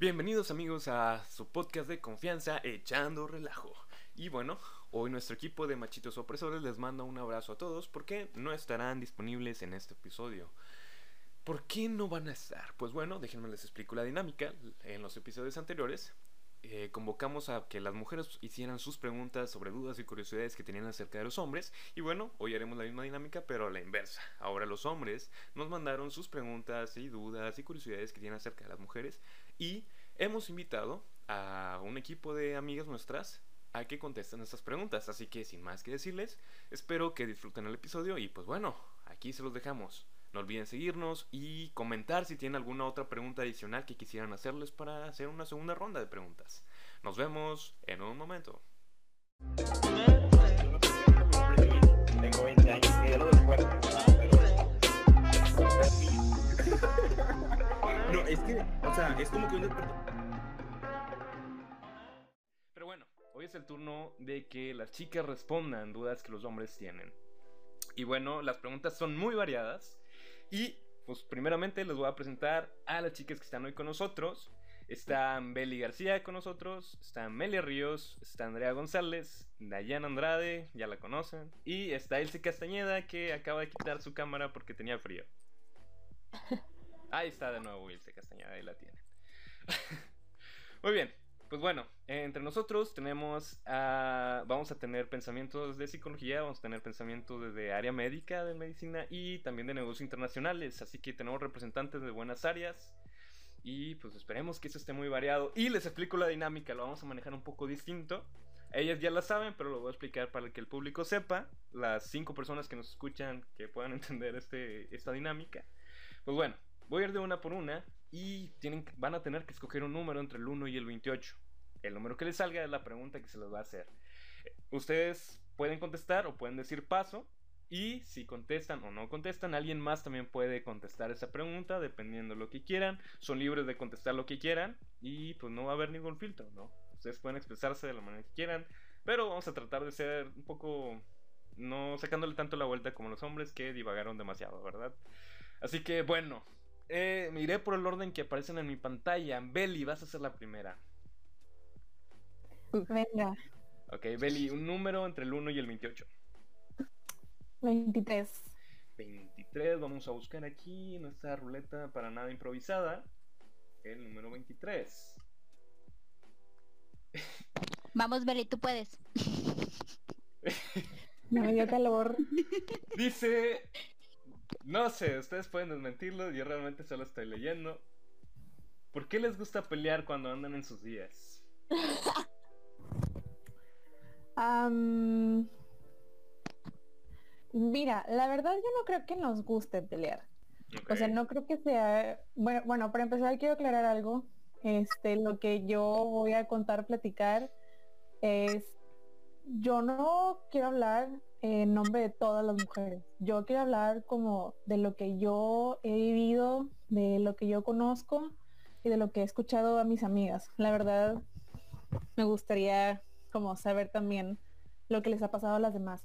Bienvenidos amigos a su podcast de confianza Echando Relajo. Y bueno, hoy nuestro equipo de machitos opresores les manda un abrazo a todos porque no estarán disponibles en este episodio. ¿Por qué no van a estar? Pues bueno, déjenme les explico la dinámica. En los episodios anteriores eh, convocamos a que las mujeres hicieran sus preguntas sobre dudas y curiosidades que tenían acerca de los hombres. Y bueno, hoy haremos la misma dinámica, pero a la inversa. Ahora los hombres nos mandaron sus preguntas y dudas y curiosidades que tienen acerca de las mujeres. Y hemos invitado a un equipo de amigas nuestras a que contesten estas preguntas. Así que sin más que decirles, espero que disfruten el episodio y pues bueno, aquí se los dejamos. No olviden seguirnos y comentar si tienen alguna otra pregunta adicional que quisieran hacerles para hacer una segunda ronda de preguntas. Nos vemos en un momento. Tengo 20 años es que, o sea, es como que un Pero bueno, hoy es el turno de que las chicas respondan dudas que los hombres tienen. Y bueno, las preguntas son muy variadas. Y pues primeramente les voy a presentar a las chicas que están hoy con nosotros. Está Beli García con nosotros, está Melia Ríos, está Andrea González, Dayana Andrade, ya la conocen, y está Elsie Castañeda que acaba de quitar su cámara porque tenía frío. Ahí está de nuevo Ilse Castañeda, ahí la tienen. Muy bien, pues bueno, entre nosotros tenemos, vamos a tener pensamientos de psicología, vamos a tener pensamientos desde área médica, de medicina y también de negocios internacionales, así que tenemos representantes de buenas áreas y pues esperemos que eso esté muy variado y les explico la dinámica, lo vamos a manejar un poco distinto. Ellas ya la saben, pero lo voy a explicar para que el público sepa, las cinco personas que nos escuchan que puedan entender este, esta dinámica. Pues bueno, voy a ir de una por una y tienen, van a tener que escoger un número entre el 1 y el 28. El número que les salga es la pregunta que se les va a hacer. Ustedes pueden contestar o pueden decir paso. Y si contestan o no contestan, alguien más también puede contestar esa pregunta dependiendo de lo que quieran. Son libres de contestar lo que quieran y pues no va a haber ningún filtro, ¿no? Ustedes pueden expresarse de la manera que quieran, pero vamos a tratar de ser un poco no sacándole tanto la vuelta como los hombres que divagaron demasiado, ¿verdad? Así que bueno, eh, me iré por el orden que aparecen en mi pantalla. Beli, vas a ser la primera. Venga. Ok, Beli, un número entre el 1 y el 28. 23. 23, vamos a buscar aquí nuestra ruleta para nada improvisada. El número 23. Vamos, Beli, tú puedes. Me dio calor. Dice, no sé, ustedes pueden desmentirlo, yo realmente solo estoy leyendo. ¿Por qué les gusta pelear cuando andan en sus días? Am, mira, la verdad yo no creo que nos guste pelear. O sea, no creo que sea... Bueno, bueno, para empezar quiero aclarar algo. Este, lo que yo voy a contar, platicar, es... Yo no quiero hablar en nombre de todas las mujeres. Yo quiero hablar como de lo que yo he vivido, de lo que yo conozco y de lo que he escuchado a mis amigas. La verdad, me gustaría como saber también lo que les ha pasado a las demás.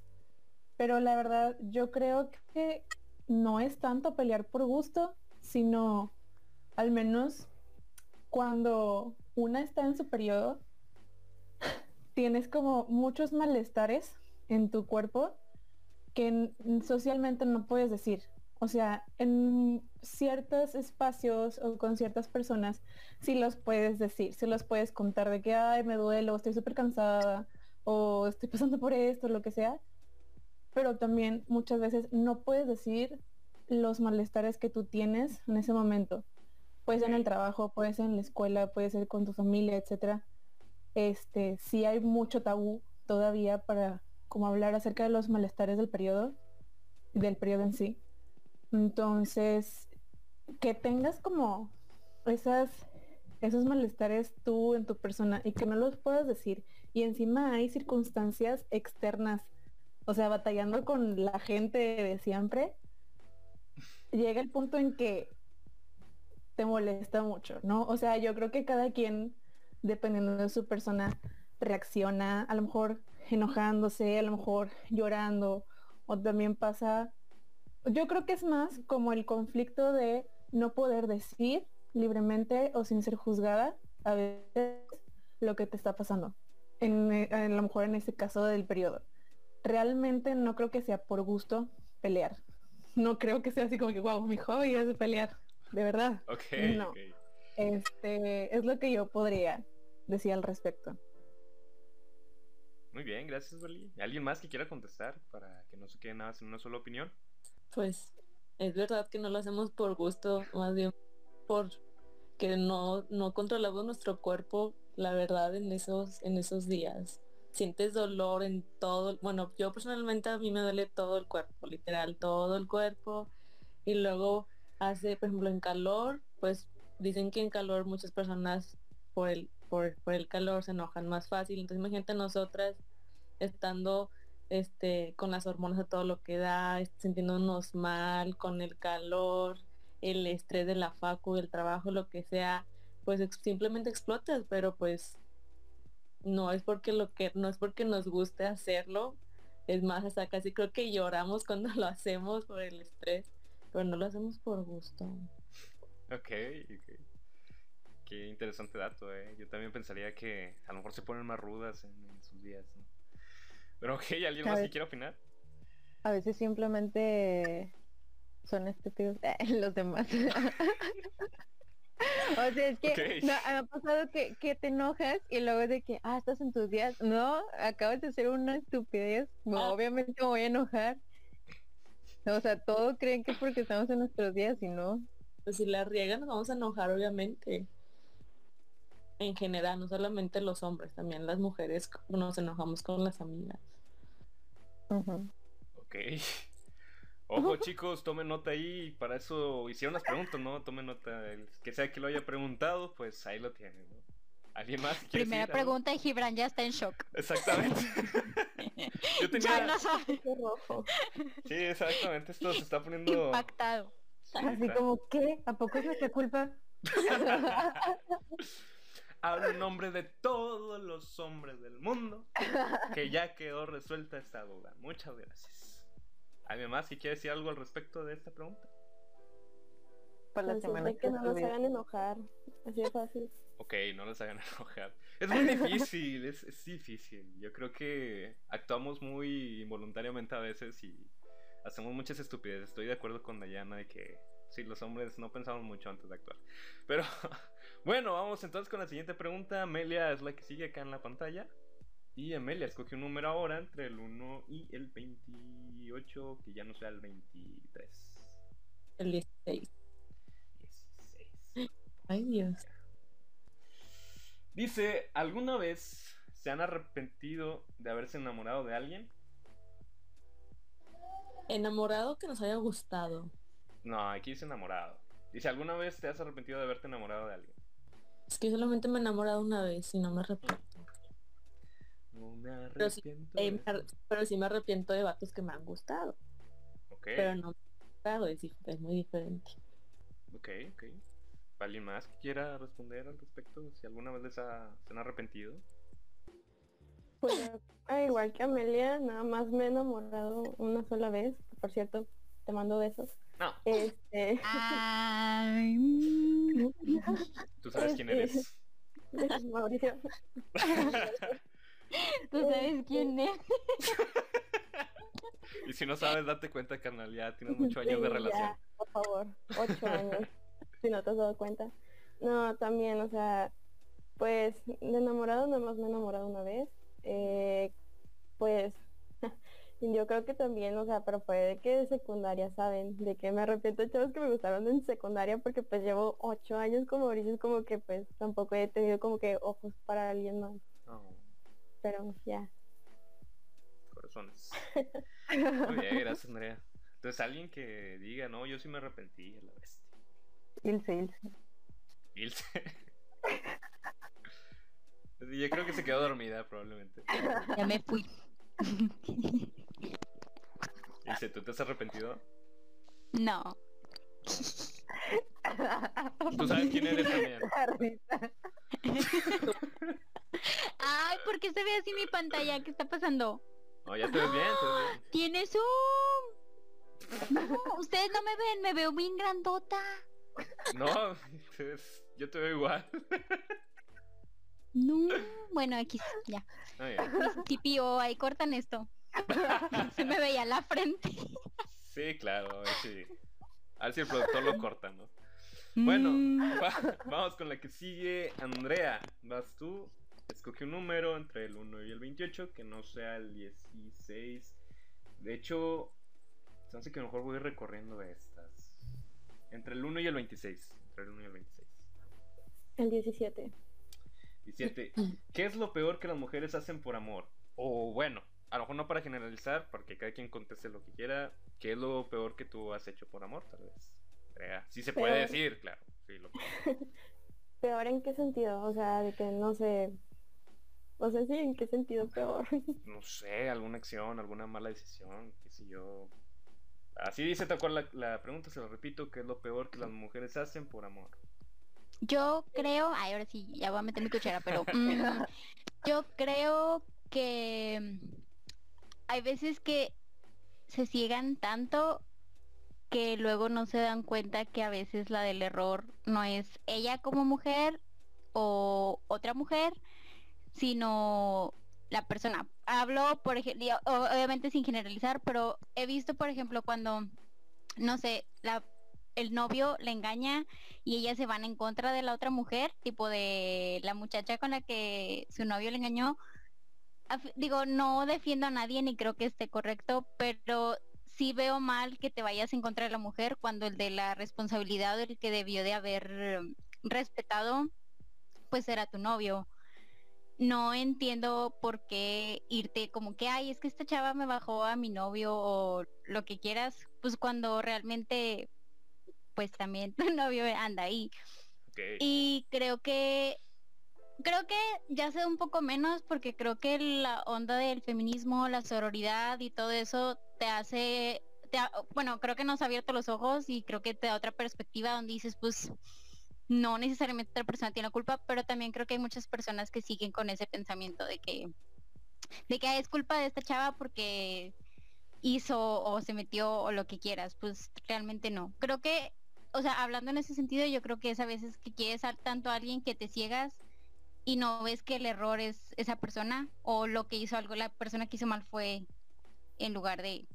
Pero la verdad, yo creo que no es tanto pelear por gusto, sino al menos cuando una está en su periodo, tienes como muchos malestares en tu cuerpo que socialmente no puedes decir. O sea, en ciertos espacios o con ciertas personas sí los puedes decir, sí los puedes contar de que, ay, me duele, o estoy súper cansada, o estoy pasando por esto, lo que sea. Pero también muchas veces no puedes decir los malestares que tú tienes en ese momento. Puede ser en el trabajo, puede ser en la escuela, puede ser con tu familia, etcétera. Este, sí hay mucho tabú todavía para como hablar acerca de los malestares del periodo, del periodo en sí. Entonces, que tengas como esas, esos malestares tú en tu persona y que no los puedas decir. Y encima hay circunstancias externas, o sea, batallando con la gente de siempre, llega el punto en que te molesta mucho, ¿no? O sea, yo creo que cada quien, dependiendo de su persona, reacciona, a lo mejor enojándose, a lo mejor llorando, o también pasa, yo creo que es más como el conflicto de no poder decir libremente o sin ser juzgada a veces lo que te está pasando. En, eh, a lo mejor en este caso del periodo. Realmente no creo que sea por gusto pelear. No creo que sea así como que, wow, mi hobby es pelear. De verdad. Ok, No. Este es lo que yo podría decir al respecto. Muy bien, gracias, Bali. ¿Alguien más que quiera contestar para que no se quede nada sin una sola opinión? Pues es verdad que no lo hacemos por gusto, más bien por que no, no controlamos nuestro cuerpo, la verdad, en esos, en esos días. Sientes dolor en todo, bueno, yo personalmente a mí me duele todo el cuerpo, literal, todo el cuerpo. Y luego hace, por ejemplo, en calor, pues dicen que en calor muchas personas por el, por, el calor se enojan más fácil. Entonces imagínate nosotras estando este con las hormonas a todo lo que da, sintiéndonos mal con el calor, el estrés de la facu, el trabajo, lo que sea, pues simplemente explotas, pero pues no es porque lo que no es porque nos guste hacerlo, es más hasta casi creo que lloramos cuando lo hacemos por el estrés, pero no lo hacemos por gusto. Ok, ok. Qué interesante dato, eh. Yo también pensaría que a lo mejor se ponen más rudas en, en sus días, ¿no? Pero ok, ¿alguien más que quiera opinar? A veces simplemente son estúpidos los demás. o sea, es que Ok. no, me ha pasado que, que te enojas y luego es de que, ah, estás en tus días. No, acabas de hacer una estupidez. No, Ah. Obviamente me voy a enojar. O sea, todos creen que porque estamos en nuestros días y no. Pues si la riegan nos vamos a enojar obviamente. En general, no solamente los hombres, también las mujeres nos enojamos con las amigas. Ujú. Ok. Ojo chicos, tomen nota ahí. Para eso hicieron las preguntas, ¿no? Tomen nota. El que sea que lo haya preguntado, pues ahí lo tienen, ¿no? ¿Alguien más? quiere Primera decir pregunta y Gibran ya está en shock. Exactamente. Yo tenía... Ya no sabe. Sí, exactamente. Esto se está poniendo... Impactado. Sí, Así está- como, ¿qué? ¿A poco es nuestra culpa? Hablo en nombre de todos los hombres del mundo que ya quedó resuelta esta duda. Muchas gracias. ¿Alguien más si quiere decir algo al respecto de esta pregunta? Para la Pues, semana de que no olvida. hagan enojar. Así de fácil. Ok, no les hagan enojar. Es muy difícil, es, es difícil. Yo creo que actuamos muy involuntariamente a veces y hacemos muchas estupideces. Estoy de acuerdo con Dayana de que sí, los hombres no pensamos mucho antes de actuar. Pero bueno, vamos entonces con la siguiente pregunta. Amelia es la que sigue acá en la pantalla. Y Amelia escoge un número ahora entre el 1 y el 28, que ya no sea el 23. El 16. 16. Ay Dios. Dice, ¿alguna vez se han arrepentido de haberse enamorado de alguien? Enamorado que nos haya gustado. No, aquí dice enamorado. Dice, ¿alguna vez te has arrepentido de haberte enamorado de alguien? Es que solamente me he enamorado una vez y no me arrepiento. No me Pero sí. Eh, me ar- pero sí me arrepiento de vatos que me han gustado. Pero no me han gustado, es muy diferente. ok, ok. ¿Alguien más que quiera responder al respecto? Si alguna vez les ha- se han arrepentido. Pues ah, igual que Amelia, nada más me he enamorado una sola vez. Por cierto, te mando besos. No, Este, Ay, tú sabes quién Este- eres. Mauricio. ¿Tú sabes quién es? y si no sabes, date cuenta, carnal, ya tienes muchos años de relación. ya, por favor, ocho años, si no te has dado cuenta. No, también, o sea, pues de enamorado nada más me he enamorado una vez. Eh, pues yo creo que también, o sea, pero fue de que de secundaria, ¿saben? De que me arrepiento de chavos que me gustaron en secundaria porque pues llevo ocho años como Mauricio, es como que pues tampoco he tenido como que ojos para alguien más. Oh, Pero ya. corazones. Muy bien, gracias, Andrea. Entonces, alguien que diga, no, yo sí me arrepentí a la bestia. Ilse, Ilse. Ilse. Yo creo que se quedó dormida, probablemente. Ya me fui. Ilse, ¿tú te has arrepentido? No. Tú sabes quién eres también. Ay, ¿por qué se ve así mi pantalla? ¿Qué está pasando? No, ya te ves bien, te ves bien. Tiene zoom. No, ustedes no me ven, me veo bien grandota. No, es- yo te veo igual. No, bueno, aquí ya. Muy bien. TPO, ahí cortan esto. Se me veía la frente. Sí, claro, si, a ver si el productor lo corta, ¿no? Bueno, Mm, va- vamos con la que sigue. Andrea, vas tú. Escoge un número entre el 1 y el 28 que no sea el 16. De hecho, se hace que mejor voy recorriendo estas. Entre el 1 y el 26. Entre el 1 y el 26. El 17. 17. ¿Qué es lo peor que las mujeres hacen por amor? O bueno, a lo mejor no para generalizar, porque cada quien conteste lo que quiera. ¿Qué es lo peor que tú has hecho por amor, tal vez? Sí se puede Peor. decir, claro. Sí, lo peor. ¿Peor en qué sentido? O sea, de que no sé. O sea, sí, ¿en qué sentido peor? no sé, alguna acción, alguna mala decisión, qué sé yo. Así dice tal cual la, la pregunta, se lo repito, ¿qué es lo peor que las mujeres hacen por amor? Yo creo, ay, ahora sí, ya voy a meter mi cuchara, pero mm, yo creo que hay veces que se ciegan tanto que luego no se dan cuenta que a veces la del error no es ella como mujer o otra mujer, sino la persona. Hablo, por ejemplo, obviamente sin generalizar, pero he visto, por ejemplo, cuando, no sé, la, el novio le engaña y ellas se van en contra de la otra mujer, tipo de la muchacha con la que su novio le engañó. Digo, no defiendo a nadie ni creo que esté correcto, pero sí veo mal que te vayas en contra de la mujer cuando el de la responsabilidad o el que debió de haber eh, respetado, pues era tu novio. No entiendo por qué irte como que, ay, es que esta chava me bajó a mi novio o lo que quieras, pues cuando realmente, pues también tu novio anda ahí. Y creo que creo que ya sé un poco menos porque creo que la onda del feminismo, la sororidad y todo eso te hace te ha- bueno, creo que nos ha abierto los ojos y creo que te da otra perspectiva donde dices, pues no necesariamente otra persona tiene la culpa, pero también creo que hay muchas personas que siguen con ese pensamiento de que de que "Ah, es culpa de esta chava porque hizo o se metió o lo que quieras, pues realmente no. Creo que o sea, hablando en ese sentido, yo creo que es a veces que quieres tanto a alguien que te ciegas y no ves que el error es esa persona o lo que hizo algo, la persona que hizo mal fue en lugar de...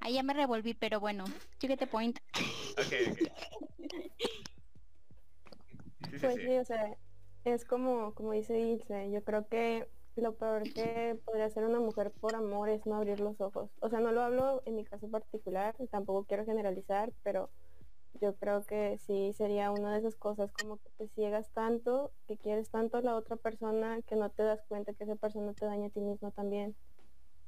Ahí ya me revolví, pero bueno, you get the point. Ok, ok. Sí, sí, Pues sí. sí, o sea, es como, como dice Ilse, yo creo que lo peor que podría hacer una mujer por amor es no abrir los ojos. O sea, no lo hablo en mi caso particular, tampoco quiero generalizar, pero yo creo que sí sería una de esas cosas como que te ciegas tanto, que quieres tanto a la otra persona que no te das cuenta que esa persona te daña a ti mismo también.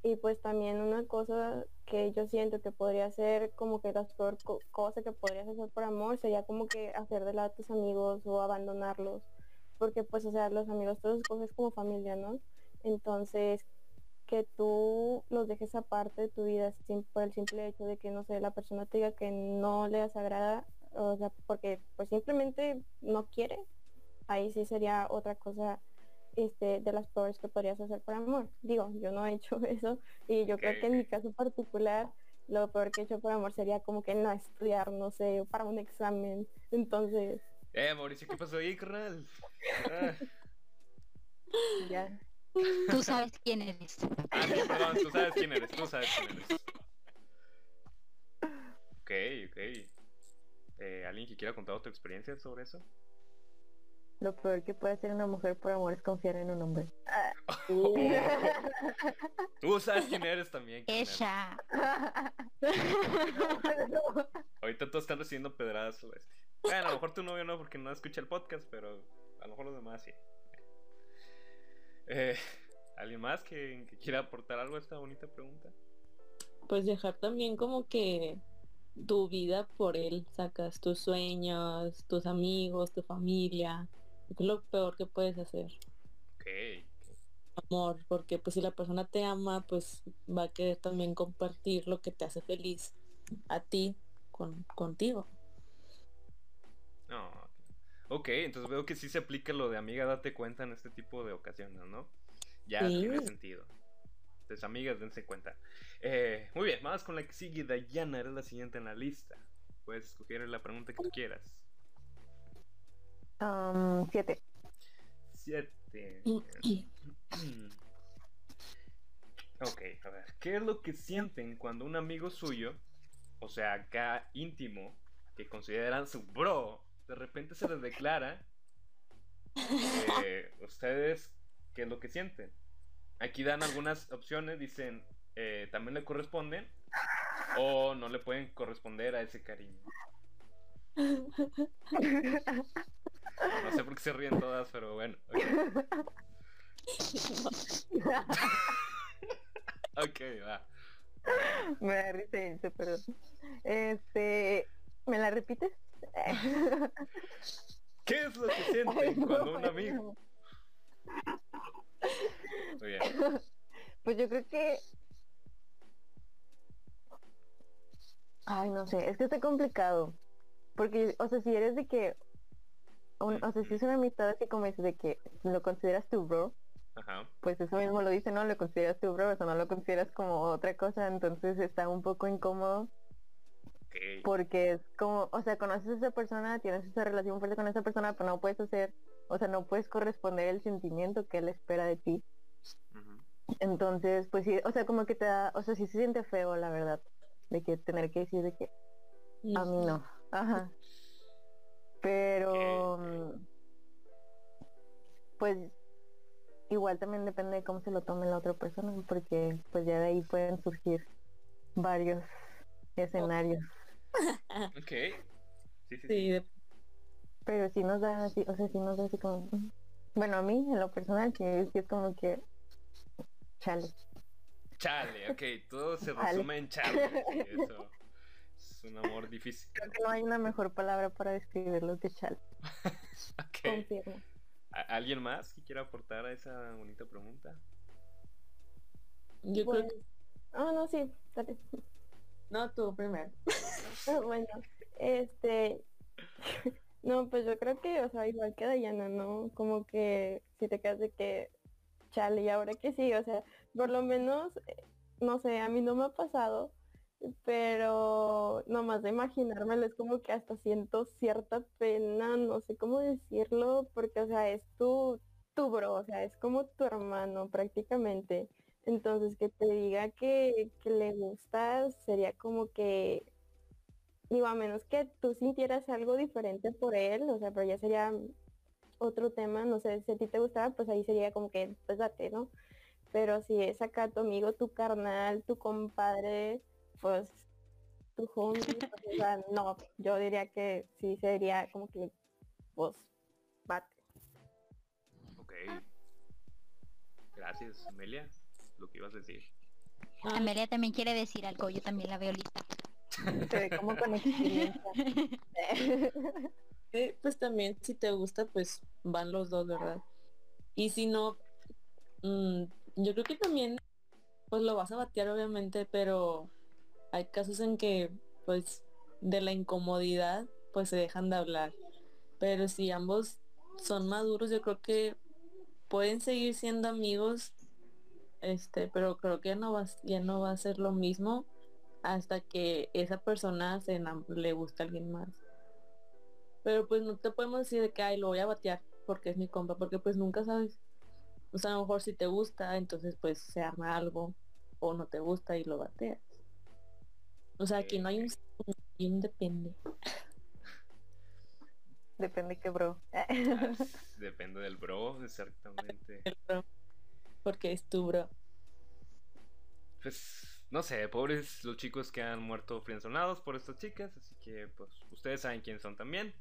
Y pues también una cosa que yo siento que podría ser como que la peor co- cosa que podrías hacer por amor sería como que hacer de lado a tus amigos o abandonarlos. Porque pues, o sea, los amigos todos los como familia, ¿no? Entonces, que tú los dejes aparte de tu vida sin- por el simple hecho de que, no sé, la persona te diga que no le desagrada, o sea, porque pues simplemente no quiere, ahí sí sería otra cosa este, de las peores que podrías hacer por amor. Digo, yo no he hecho eso y yo creo que en mi caso particular lo peor que he hecho por amor sería como que no estudiar, no sé, para un examen. Entonces, Eh, Mauricio, ¿qué pasó ahí, carnal? Ah, Ya. Tú sabes quién eres. ah, sí, perdón, tú sabes quién eres, tú sabes quién eres. Ok, ok. Eh, ¿Alguien que quiera contar otra experiencia sobre eso? Lo peor que puede hacer una mujer por amor es confiar en un hombre. Tú sabes quién eres también. carnal. Ella. Ahorita todos están recibiendo pedradas este. Bueno, a lo mejor tu novio no, porque no escucha el podcast, pero a lo mejor los demás sí. Eh, ¿Alguien más que, que quiera aportar algo a esta bonita pregunta? Pues dejar también como que tu vida por él, sacas tus sueños, tus amigos, tu familia. Es lo peor que puedes hacer. Ok. Amor, porque pues si la persona te ama, pues va a querer también compartir lo que te hace feliz a ti con, contigo. Ok, entonces veo que sí se aplica lo de amiga, date cuenta en este tipo de ocasiones, ¿no? Ya Sí. tiene sentido. Entonces, amigas, dense cuenta. Eh, muy bien, vamos con la que sigue. Dayana, eres la siguiente en la lista. Puedes escoger la pregunta que tú quieras. Um, siete. Siete. ok, a ver. ¿Qué es lo que sienten cuando un amigo suyo, o sea, acá íntimo, que consideran su bro, de repente se les declara? eh, ¿Ustedes qué es lo que sienten? Aquí dan algunas opciones, dicen, eh, también le corresponden o no le pueden corresponder a ese cariño. No sé por qué se ríen todas, pero bueno. Ok, okay va. Me da risa perdón. Este, ¿me la repites? ¿Qué es lo que sienten Ay, no, cuando un amigo? Muy bien. Pues yo creo que... Ay, no sé, es que está complicado. Porque, o sea, si eres de que... un- o sea, si es una amistad así como dices de que lo consideras tu bro, Ajá. pues eso mismo lo dice, ¿no? Lo consideras tu bro, o sea, no lo consideras como otra cosa, entonces está un poco incómodo Porque es como, o sea, conoces a esa persona, tienes esa relación fuerte con esa persona, pero no puedes hacer, o sea, no puedes corresponder el sentimiento que él espera de ti. Entonces, pues sí, o sea, como que te da, o sea, sí se siente feo, la verdad, de que tener que decir de que a mí no. Ajá. Pero, mm, pues, igual también depende de cómo se lo tome la otra persona, porque pues ya de ahí pueden surgir varios escenarios. Ok. Sí, sí, sí. Sí, Pero sí nos da así, o sea, sí nos da así como... Bueno, a mí, en lo personal, que sí es como que... Chale. Chale, ok. Todo se Chale. resume en chale. eso es un amor difícil. Creo que no hay una mejor palabra para describirlo que chale. Ok. Confirmo. ¿A- ¿Alguien más que quiera aportar a esa bonita pregunta? yo Pues... creo que... Ah, no, sí, dale. No, tú primero. Bueno, este... No, pues yo creo que, o sea, igual que Dayana, ¿no? Como que si te quedas de que, chale, y ahora que sí, o sea, por lo menos, eh, no sé, a mí no me ha pasado, pero nomás de imaginármelo es como que hasta siento cierta pena, no sé cómo decirlo, porque, o sea, es tu, tu bro, o sea, es como tu hermano prácticamente. Entonces, que te diga que, que le gustas sería como que, digo, a menos que tú sintieras algo diferente por él, o sea, pero ya sería otro tema, no sé, si a ti te gustaba, pues ahí sería como que, pues date, ¿no? Pero si es acá tu amigo, tu carnal, tu compadre, pues tu homie, pues, o sea, no, yo diría que sí sería como que, pues, bate. Ok. Gracias, Amelia. Lo que ibas a decir. Ah, Amelia también quiere decir algo, yo también la veo lista. Como con experiencia. Eh, pues también si te gusta, pues van los dos, ¿verdad? Y si no, mm, yo creo que también, pues lo vas a batear obviamente, pero hay casos en que, pues, de la incomodidad, pues se dejan de hablar. Pero si ambos son maduros, yo creo que pueden seguir siendo amigos, este, pero creo que ya no va, ya no va a ser lo mismo hasta que esa persona se le gusta a alguien más. Pero pues no te podemos decir de que ay lo voy a batear porque es mi compa, porque pues nunca sabes. O sea, a lo mejor si te gusta, entonces pues se arma algo, o no te gusta y lo bateas. O sea, aquí no hay un, hay un depende. Depende que bro. Ah, Depende del bro, exactamente. Porque es tu bro. Pues, no sé, pobres los chicos que han muerto friendzonados por estas chicas, así que pues ustedes saben quiénes son también.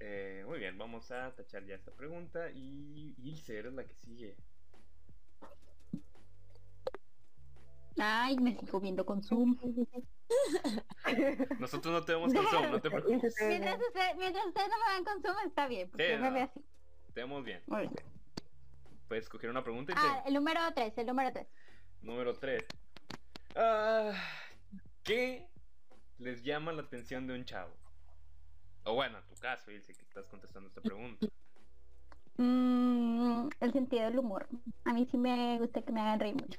Eh, muy bien, vamos a tachar ya esta pregunta y Ilse, eres la que sigue. Ay, me sigo viendo con Zoom. Nosotros no te vemos con Zoom, no te preocupes. Mientras usted- mientras ustedes no me vean con Zoom está bien, porque Sí, yo me no. veo así. Te vemos bien. Muy bien. Puedes escoger una pregunta y te- Ah, el número 3, el número 3. Número 3. ¿Qué les llama la atención de un chavo? O bueno, en tu caso, Ilse, que estás contestando esta pregunta. Mm, el sentido del humor. A mí sí me gusta que me hagan reír mucho.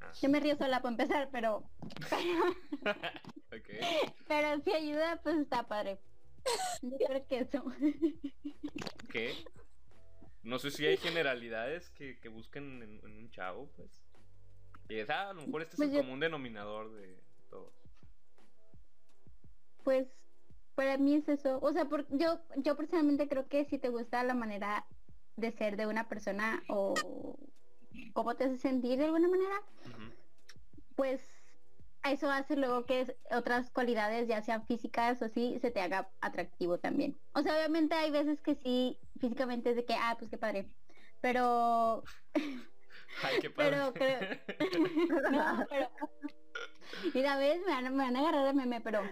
Ah, Yo me río sola para empezar, pero pero si ayuda, pues está padre. Yo creo que eso. ¿Qué? No sé si hay generalidades que, que busquen en, en un chavo, pues. Y es, ah, a lo mejor este es Pues el yo- común denominador de todos. Pues para mí es eso. O sea, por, yo, yo personalmente creo que si te gusta la manera de ser de una persona o cómo te hace sentir de alguna manera, pues eso hace luego que es- otras cualidades, ya sean físicas o así, se te haga atractivo también. O sea, obviamente hay veces que sí, físicamente es de que, ah, pues qué padre. Pero, Ay, qué padre. pero creo... no, pero... Mira, ves, me van, me van a agarrar de meme, pero...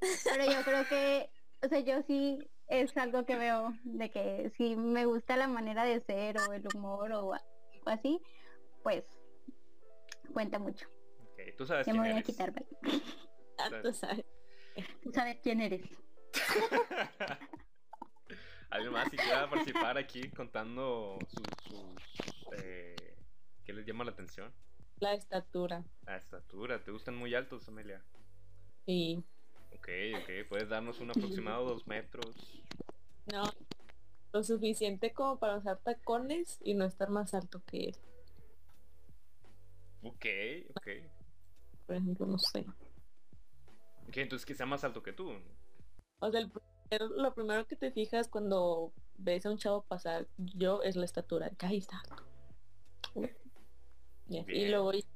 Pero yo creo que, o sea, yo sí es algo que veo de que si me gusta la manera de ser o el humor o, o así, pues cuenta mucho. Tú sabes Ya quién me voy a eres. quitar, bye. Ah, tú sabes. Tú sabes quién eres. ¿Alguien más si quiera participar aquí contando sus... sus eh, ¿Qué les llama la atención? La estatura. La estatura. ¿Te gustan muy altos, Amelia? Y Ok, ok. ¿Puedes darnos un aproximado dos metros? no, lo suficiente como para usar tacones y no estar más alto que él. Ok, ok. Por ejemplo, no sé. Ok, entonces que sea más alto que tú. O sea, el primer- lo primero que te fijas cuando ves a un chavo pasar, yo, es la estatura. Ya ahí está Y luego ya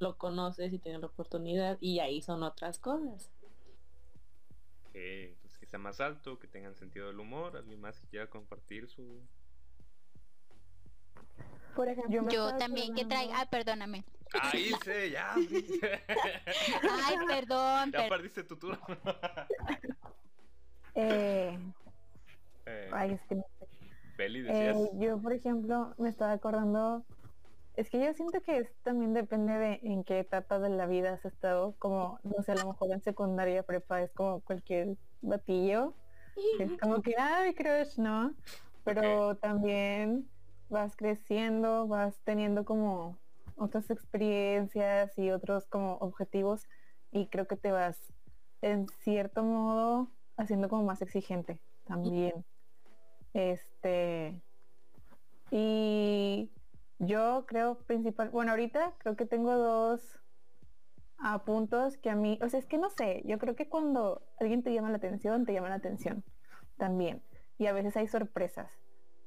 lo conoces y tienes la oportunidad y ahí son otras cosas. Ok, entonces que sea más alto, que tengan sentido del humor. ¿Alguien más que quiera compartir su... Por ejemplo, Yo estaba también que traiga... Ah, perdóname. ¡Ahí se! ¡Ya! Ay, perdón, ya per- perdiste tu turno. Eh, Eh, ay, es que no sé. Beli, Eh, decías. yo, por ejemplo, me estaba acordando, es que yo siento que es- también depende de en qué etapa de la vida has estado, como, no sé, a lo mejor en secundaria, prepa, es como cualquier batillo, es como que, mi crush, ¿no? Pero también vas creciendo, vas teniendo como otras experiencias y otros como objetivos y creo que te vas en cierto modo haciendo como más exigente también. Este y yo creo principal, bueno ahorita creo que tengo dos a que a mí, o sea es que no sé, yo creo que cuando alguien te llama la atención, te llama la atención también. Y a veces hay sorpresas.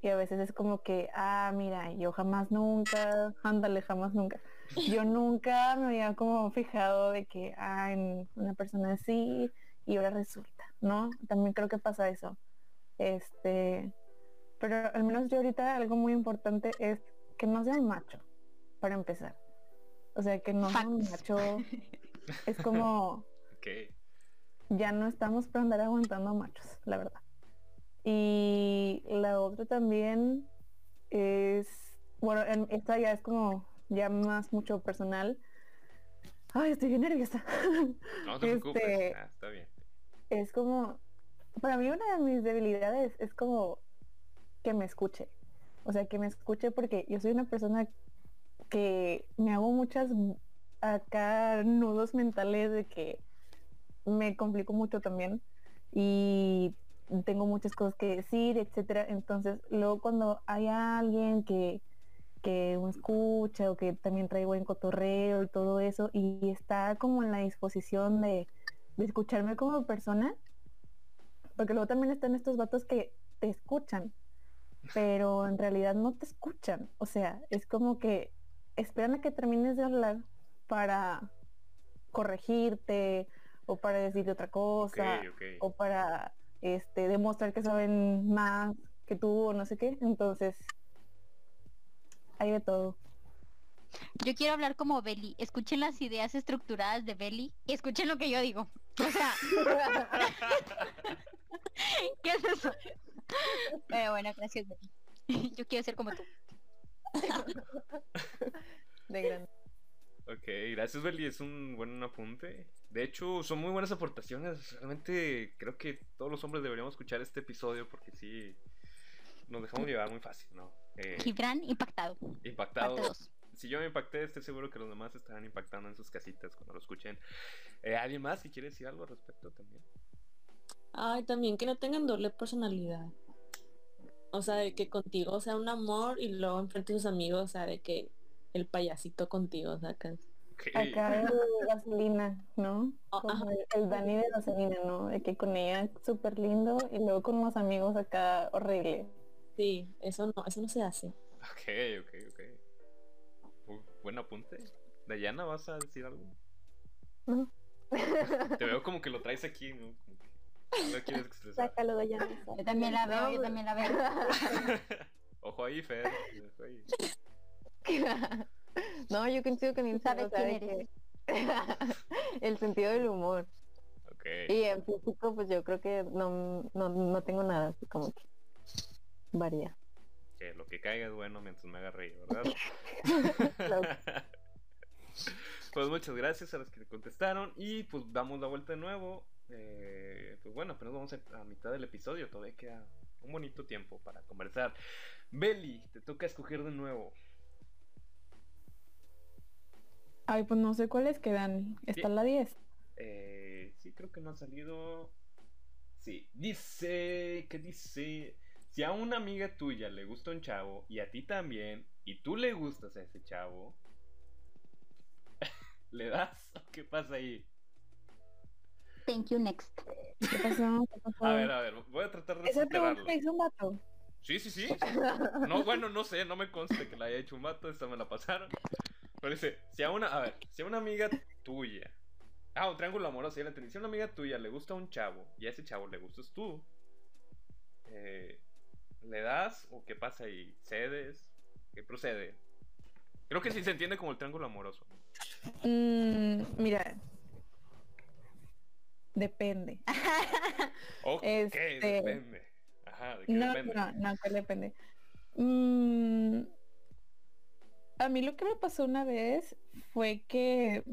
Y a veces es como que, ah, mira, yo jamás nunca, ándale, jamás nunca. Yo nunca me había como fijado de que, ah, en una persona así y ahora resulta, ¿no? También creo que pasa eso. Este, pero al menos yo ahorita algo muy importante es que no sea un macho, para empezar. O sea, que no sea un macho. Es como, ya no estamos para andar aguantando machos, la verdad. Y la otra también es, bueno, en- esta ya es como ya más mucho personal. Ay, estoy bien nerviosa. No te preocupes. Este- ah, está bien. es como, para mí una de mis debilidades es como que me escuche. O sea, que me escuche porque yo soy una persona que me hago muchas acá nudos mentales de que me complico mucho también y tengo muchas cosas que decir, etcétera. Entonces, luego cuando hay alguien que, que me escucha o que también trae buen cotorreo y todo eso y está como en la disposición de, de escucharme como persona, porque luego también están estos vatos que te escuchan, pero en realidad no te escuchan. O sea, es como que esperan a que termines de hablar para corregirte o para decirte otra cosa o para este demostrar que saben más que tú o no sé qué. Entonces, hay de todo. Yo quiero hablar como Belly. Escuchen las ideas estructuradas de Belly y escuchen lo que yo digo. O sea, ¿qué es eso? Bueno, gracias Belly. Yo quiero ser como tú. De grande. Ok, gracias Beli, es un buen apunte. De hecho, son muy buenas aportaciones. Realmente creo que todos los hombres deberíamos escuchar este episodio porque sí nos dejamos llevar muy fácil, ¿no? Eh, Gibran impactado. Impactado. 2. Si yo me impacté, estoy seguro que los demás estarán impactando en sus casitas cuando lo escuchen. Eh, ¿Alguien más que quiere decir algo al respecto también? Ay, también que no tengan doble personalidad. O sea, de que contigo sea un amor y luego enfrente a sus amigos, o sea, de que el payasito contigo sacas. Ok. Acá el gasolina, ¿no? Oh, Como ajá. el, el Dani de gasolina, ¿no? De que con ella súper lindo y luego con unos amigos acá horrible. Sí, eso no, eso no se hace. Ok, ok, ok. Uy, buen apunte. Dayana, ¿vas a decir algo? No. Te veo como que lo traes aquí, ¿no? Como que no quieres expresar. Sácalo de allá. Yo también la veo, yo también la veo. Ojo ahí, Fer. Ojo ahí. No, yo coincido con Ilse, sabes o sea, de quién eres. que- el sentido del humor. Y en físico, pues yo creo que no, no, no tengo nada así como que varía. Que lo que caiga es bueno mientras me haga reír, ¿verdad? Claro. pues muchas gracias a los que contestaron y pues damos la vuelta de nuevo. Eh, pues bueno, apenas vamos a, a mitad del episodio, todavía queda un bonito tiempo para conversar. Beli, te toca escoger de nuevo. Ay, pues no sé cuáles quedan. Está la 10. Eh, sí, creo que no ha salido. Sí, dice que dice, si a una amiga tuya le gusta un chavo y a ti también, y tú le gustas a ese chavo, ¿le das? ¿O ¿Qué pasa ahí? Thank you, next. ¿Qué pasó? ¿Qué pasó? A ver, a ver, voy a tratar de Esa pregunta hizo un vato. Sí, sí, sí. No, bueno, no sé, no me consta que la haya hecho un vato, esta me la pasaron. Pero dice, si a una, a ver, si a una amiga tuya, ah, un triángulo amoroso, ya la entendí. Si a una amiga tuya le gusta un chavo y a ese chavo le gustas tú, eh, ¿le das o qué pasa ahí? ¿Cedes? ¿Qué procede? Creo que sí se entiende como el triángulo amoroso. Mm, mira. Depende. Ok, Este- depende. Ajá, ¿de qué No, depende? no, no, depende. Mm, a mí lo que me pasó una vez fue que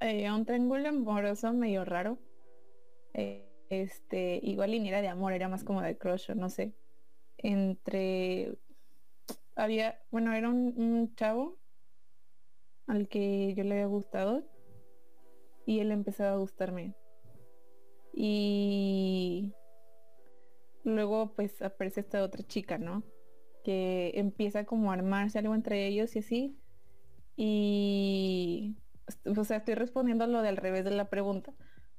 eh, un triángulo amoroso medio raro. eh, este, igual y ni era de amor, era más como de crush o no sé. Entre había, bueno, era un, un chavo al que yo le había gustado y él empezaba a gustarme. Y luego pues aparece esta otra chica, ¿no? Que empieza como a armarse algo entre ellos y así. Y, o sea, estoy respondiendo lo del revés de la pregunta.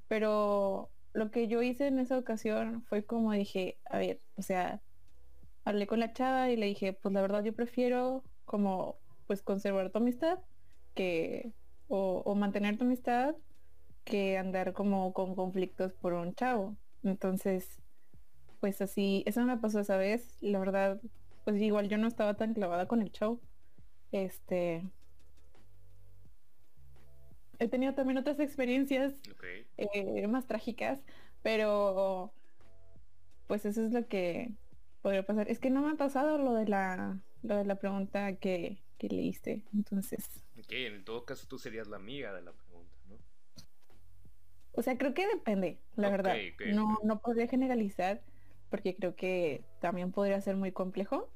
Pero lo que yo hice en esa ocasión fue como dije, a ver, o sea, hablé con la chava y le dije, pues la verdad yo prefiero como pues conservar tu amistad que o, o mantener tu amistad que andar como con conflictos por un chavo. Entonces, pues así, eso me pasó esa vez. La verdad, pues igual yo no estaba tan clavada con el show. Este. He tenido también otras experiencias eh, más trágicas, pero pues eso es lo que podría pasar. Es que no me ha pasado lo de la, lo de la pregunta que, que leíste. Entonces, Ok, en todo caso tú serías la amiga de la pregunta, ¿no? O sea, creo que depende, la verdad. no, no podría generalizar porque creo que también podría ser muy complejo.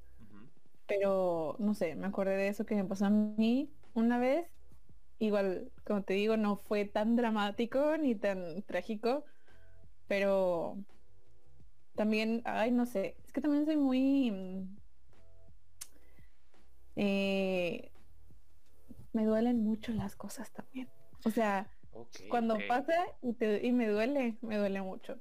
Pero no sé, me acordé de eso que me pasó a mí una vez. Igual, como te digo, no fue tan dramático ni tan trágico, pero también, ay, no sé, es que también soy muy... mm, eh, me duelen mucho las cosas también. O sea, cuando pasa y, te- y me duele, me duele mucho.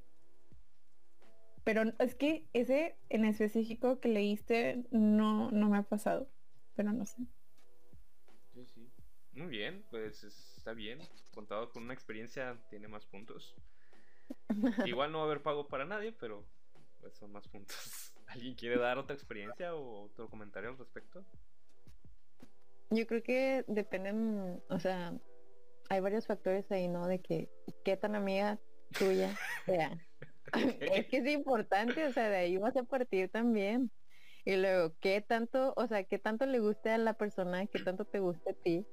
Pero es que ese en específico que leíste no, no me ha pasado. Pero no sé. Sí, sí. Muy bien, pues es- está bien. Contado con una experiencia tiene más puntos. Igual no va a haber pago para nadie, pero pues son más puntos. ¿Alguien quiere dar otra experiencia o otro comentario al respecto? Yo creo que dependen, o sea, hay varios factores ahí, ¿no? De que qué tan amiga tuya sea. es que es importante, o sea, de ahí vas a partir también. Y luego, ¿qué tanto, o sea, qué tanto le guste a la persona, qué tanto te gusta a ti?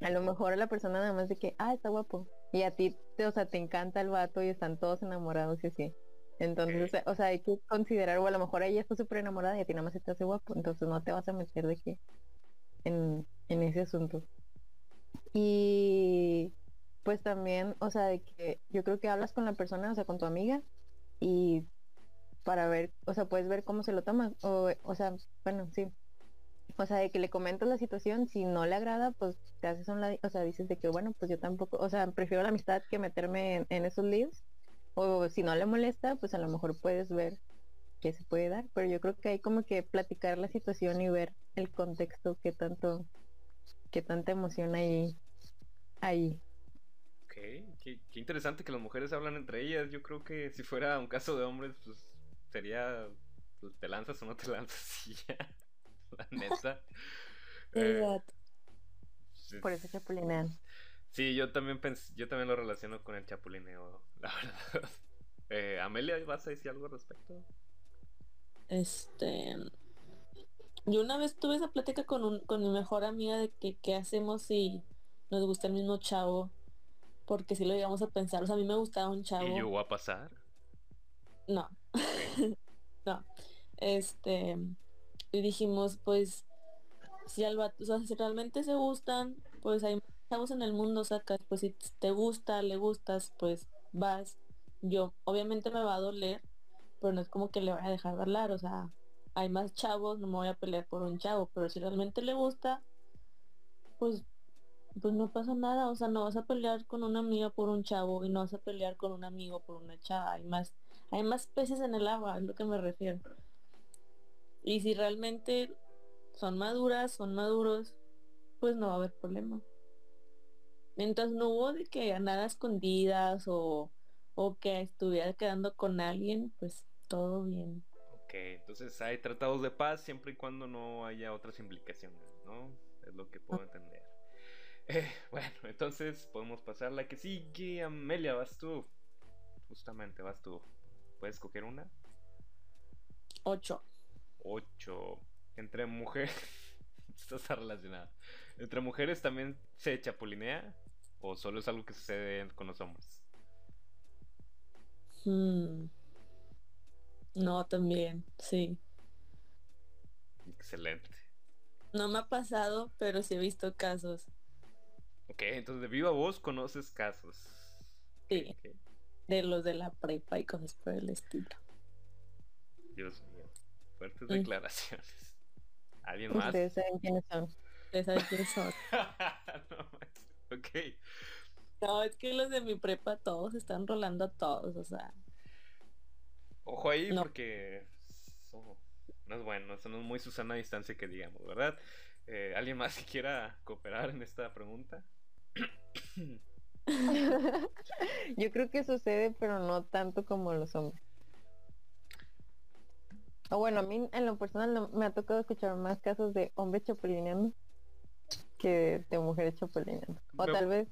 A lo mejor a la persona nada más de que, ah, está guapo. Y a ti, te, o sea, te encanta el vato y están todos enamorados y así. Entonces, o, sea, o sea, hay que considerar, o a lo mejor ella está súper enamorada y a ti nada más te hace guapo. Entonces no te vas a meter de que en, en ese asunto. Y pues también, o sea, de que yo creo que hablas con la persona, o sea, con tu amiga, y para ver, o sea, puedes ver cómo se lo toma, o, o sea, bueno, sí. O sea, de que le comentas la situación, si no le agrada, pues te haces un lado, o sea, dices de que, bueno, pues yo tampoco, o sea, prefiero la amistad que meterme en, esos líos. O si no le molesta, pues a lo mejor puedes ver qué se puede dar, pero yo creo que hay como que platicar la situación y ver el contexto, qué tanto, qué tanta emoción hay ahí. Qué, qué interesante que las mujeres hablan entre ellas. Yo creo que si fuera un caso de hombres, pues sería, pues, te lanzas o no te lanzas y ya. La neta. Eh, Exacto. sí, Por eso chapulinean. Sí, yo también pens- yo también lo relaciono con el chapulineo, la verdad. Eh, Amelia, ¿vas a decir algo al respecto? Este. Yo una vez tuve esa plática con, un, con mi mejor amiga de que qué hacemos si nos gusta el mismo chavo. Porque si lo llegamos a pensar. O sea, a mí me gustaba un chavo. ¿Y llegó a pasar? No. no. Este. Y dijimos, pues, si al vato- o sea, si realmente se gustan, pues hay chavos en el mundo, sacas, pues si te gusta, le gustas, pues vas. Yo, obviamente me va a doler, pero no es como que le vaya a dejar de hablar, o sea, hay más chavos, no me voy a pelear por un chavo, pero si realmente le gusta, pues pues no pasa nada, o sea, no vas a pelear con una amiga por un chavo y no vas a pelear con un amigo por una chava, hay más, hay más peces en el agua, es lo que me refiero. Y si realmente son maduras, son maduros, pues no va a haber problema. Mientras no hubo de que nada escondidas o, o que estuviera quedando con alguien, pues todo bien. Ok, entonces hay tratados de paz siempre y cuando no haya otras implicaciones, ¿no? Es lo que puedo entender. Eh, bueno, entonces podemos pasar a la que sigue. Amelia, vas tú. Justamente, vas tú. ¿Puedes escoger una? Ocho. 8. Entre mujeres. Esto está relacionado. ¿Entre mujeres también se chapulinea? ¿O solo es algo que sucede con los hombres? Hmm. No, también, sí. Excelente. No me ha pasado, pero sí he visto casos. Ok, entonces de viva voz conoces casos. Sí. De los de la prepa y cosas por el estilo. Dios mío. Fuertes declaraciones. ¿Alguien más? Ustedes saben quiénes son. ¿Ustedes saben quiénes son? no. Ok. No, es que los de mi prepa todos están rolando a todos, o sea. Ojo ahí No. porque no es bueno, eso no es muy Susana a distancia que digamos, ¿verdad? Eh, ¿Alguien más que quiera cooperar en esta pregunta? Yo creo que sucede, pero no tanto como los hombres. O bueno, a mí en lo personal no- me ha tocado escuchar más casos de hombres chapulineando que de mujeres chapulineando. O tal vez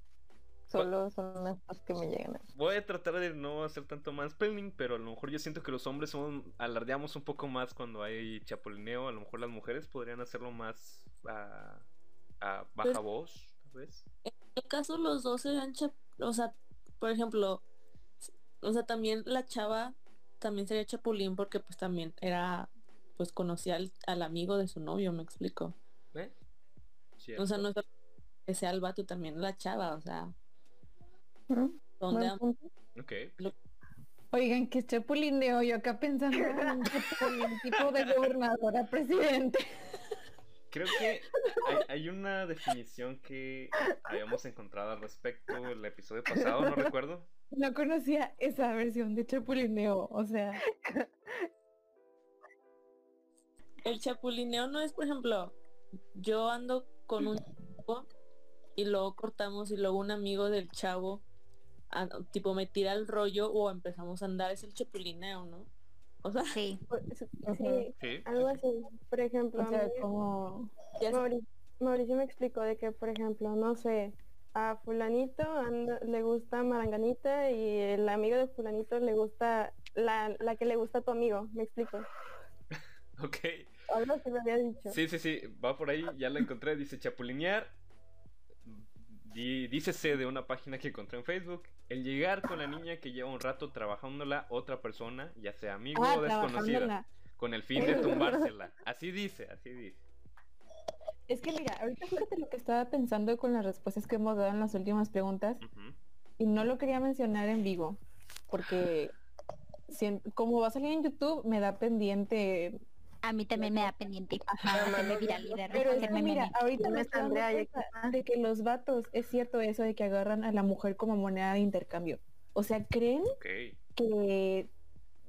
solo son unas cosas que me llegan a Voy a tratar de no hacer tanto mansplaining, pero a lo mejor yo siento que los hombres somos, alardeamos un poco más cuando hay chapulineo. A lo mejor las mujeres podrían hacerlo más a, a baja Pues- voz, tal vez. El caso los dos eran chap- o sea, por ejemplo, o sea, también la chava también sería chapulín porque pues también era, pues conocía al, al amigo de su novio, me explico. ¿Eh? O sea, no es que sea el vato también la chava, o sea, de. Ok. Oigan, que chapulineo, yo acá pensando en un chapulín tipo de gobernadora presidente. Creo que hay, hay una definición que habíamos encontrado al respecto el episodio pasado, no recuerdo. No conocía esa versión de chapulineo, o sea, El chapulineo no es, por ejemplo, yo ando con un chavo y luego cortamos y luego un amigo del chavo ah, tipo me tira el rollo o empezamos a andar, es el chapulineo, ¿no? O sea, Sí. Sí, Sí. algo así. Por ejemplo, o sea, mí- como ya sé- Mauri- Mauricio me explicó de que, por ejemplo, no sé, a fulanito anda- le gusta maranganita y el amigo de fulanito le gusta la, la que le gusta a tu amigo, me explico. Ok. Algo así me había dicho. Sí, sí, sí. Va por ahí, ya la encontré. Dice chapulinear. Di- dícese de una página que encontré en Facebook. El llegar con la niña que lleva un rato trabajándola otra persona, ya sea amigo ah, o desconocida, con el fin de tumbársela. Así dice, así dice. Es que mira, ahorita fíjate lo que estaba pensando con las respuestas que hemos dado en las últimas preguntas. Y no lo quería mencionar en vivo, porque como va a salir en YouTube, me da pendiente. A mí también me da pendiente. Ajá, hacerme viral y de Pero es que hacerme mira, meme. ahorita ¿Dónde me está Andrea? Ya de que los vatos, es cierto eso de que agarran a la mujer como moneda de intercambio. O sea, ¿creen que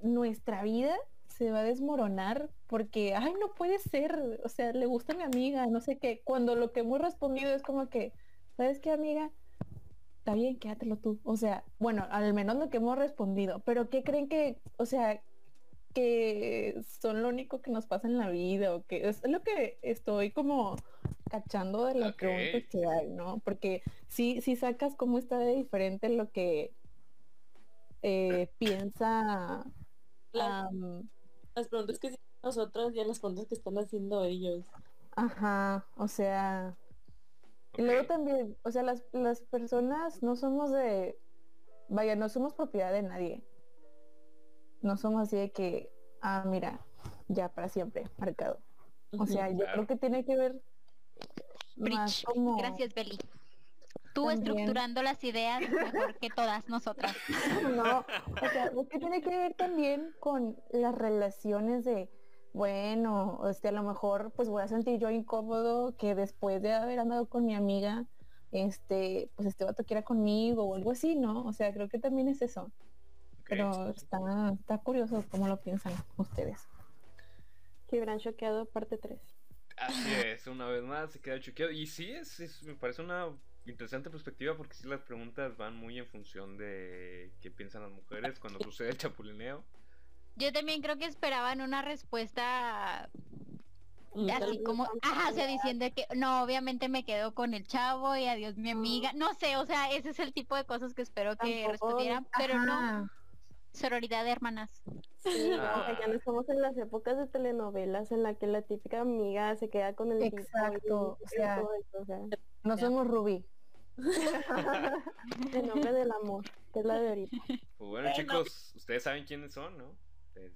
nuestra vida se va a desmoronar porque, ay, no puede ser, o sea, le gusta a mi amiga, no sé qué, cuando lo que hemos respondido es como que, ¿sabes qué, amiga? Está bien, quédatelo tú. O sea, bueno, al menos lo que hemos respondido, pero ¿qué creen que, o sea, que son lo único que nos pasa en la vida o que es lo que estoy como cachando de las Ok, preguntas que hay, ¿no? Porque sí, sí sacas cómo está de diferente lo que eh, piensa Las, preguntas que hicimos nosotros y a las preguntas que están haciendo ellos. ajá, o sea, y luego también, o sea, las, las personas no somos de, vaya, no somos propiedad de nadie. No somos así de que, ah, mira, ya para siempre, marcado. O sea, yo creo que tiene que ver más como... Gracias, Beli. Tú También. estructurando las ideas mejor que todas nosotras. No, o sea, es que tiene que ver también con las relaciones de, bueno, este, a lo mejor pues voy a sentir yo incómodo que después de haber andado con mi amiga, este, pues este vato quiera conmigo o algo así, ¿no? O sea, creo que también es eso. Pero está, está curioso cómo lo piensan ustedes. Gibran choqueado, parte 3. Así es, una vez más se queda choqueado. Y sí, es, es- me parece una interesante perspectiva porque sí las preguntas van muy en función de qué piensan las mujeres cuando sucede el chapulineo. Yo también creo que esperaban una respuesta así como, ajá, o sea, diciendo que no, obviamente me quedo con el chavo y adiós mi amiga. No sé, o sea, ese es el tipo de cosas que espero que Tampoco- respondieran, pero no. Sororidad de hermanas. Sí, Ah. o sea, ya no estamos en las épocas de telenovelas en la que la típica amiga se queda con el y- Exacto, o y sea, todo eso, o sea, No somos Rubí. en nombre del amor, que es la de ahorita. Pues bueno, chicos, ustedes saben quiénes son, ¿no? Este,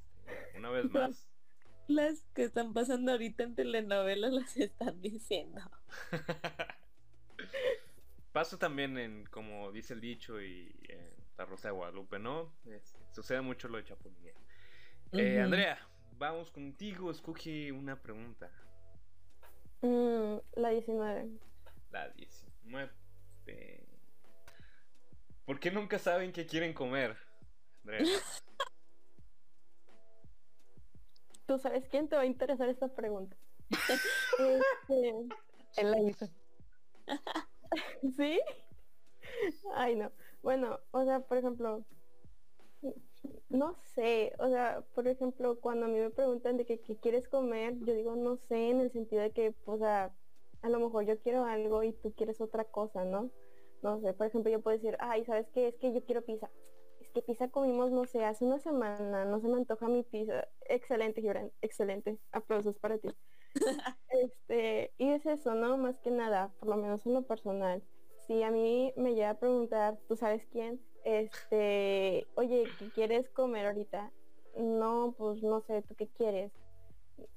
una vez más. Las que están pasando ahorita en telenovelas las están diciendo. Pasa también en, como dice el dicho, y en La Rosa de Guadalupe, ¿no? Sucede mucho lo de chapulineo. Eh. Andrea, vamos contigo, escoge una pregunta. Mm, la 19. La 19. ¿Por qué nunca saben qué quieren comer? Andrea. ¿Tú sabes quién te va a interesar esta pregunta? Este, Él la hizo. ¿Sí? Ay, no. Bueno, o sea, por ejemplo, no sé, o sea, por ejemplo, cuando a mí me preguntan de que qué quieres comer, yo digo no sé en el sentido de que, o sea, a lo mejor yo quiero algo y tú quieres otra cosa, ¿no? No sé, por ejemplo, yo puedo decir, ay, ¿sabes qué? Es que yo quiero pizza. Es que pizza comimos, no sé, hace una semana, no se me antoja mi pizza. Excelente, Gibran, excelente. Aplausos para ti. Este, y es eso, ¿no? Más que nada, por lo menos en lo personal. Si a mí me llega a preguntar, ¿tú sabes quién? Este, oye, ¿qué quieres comer ahorita? No, pues no sé, ¿tú qué quieres?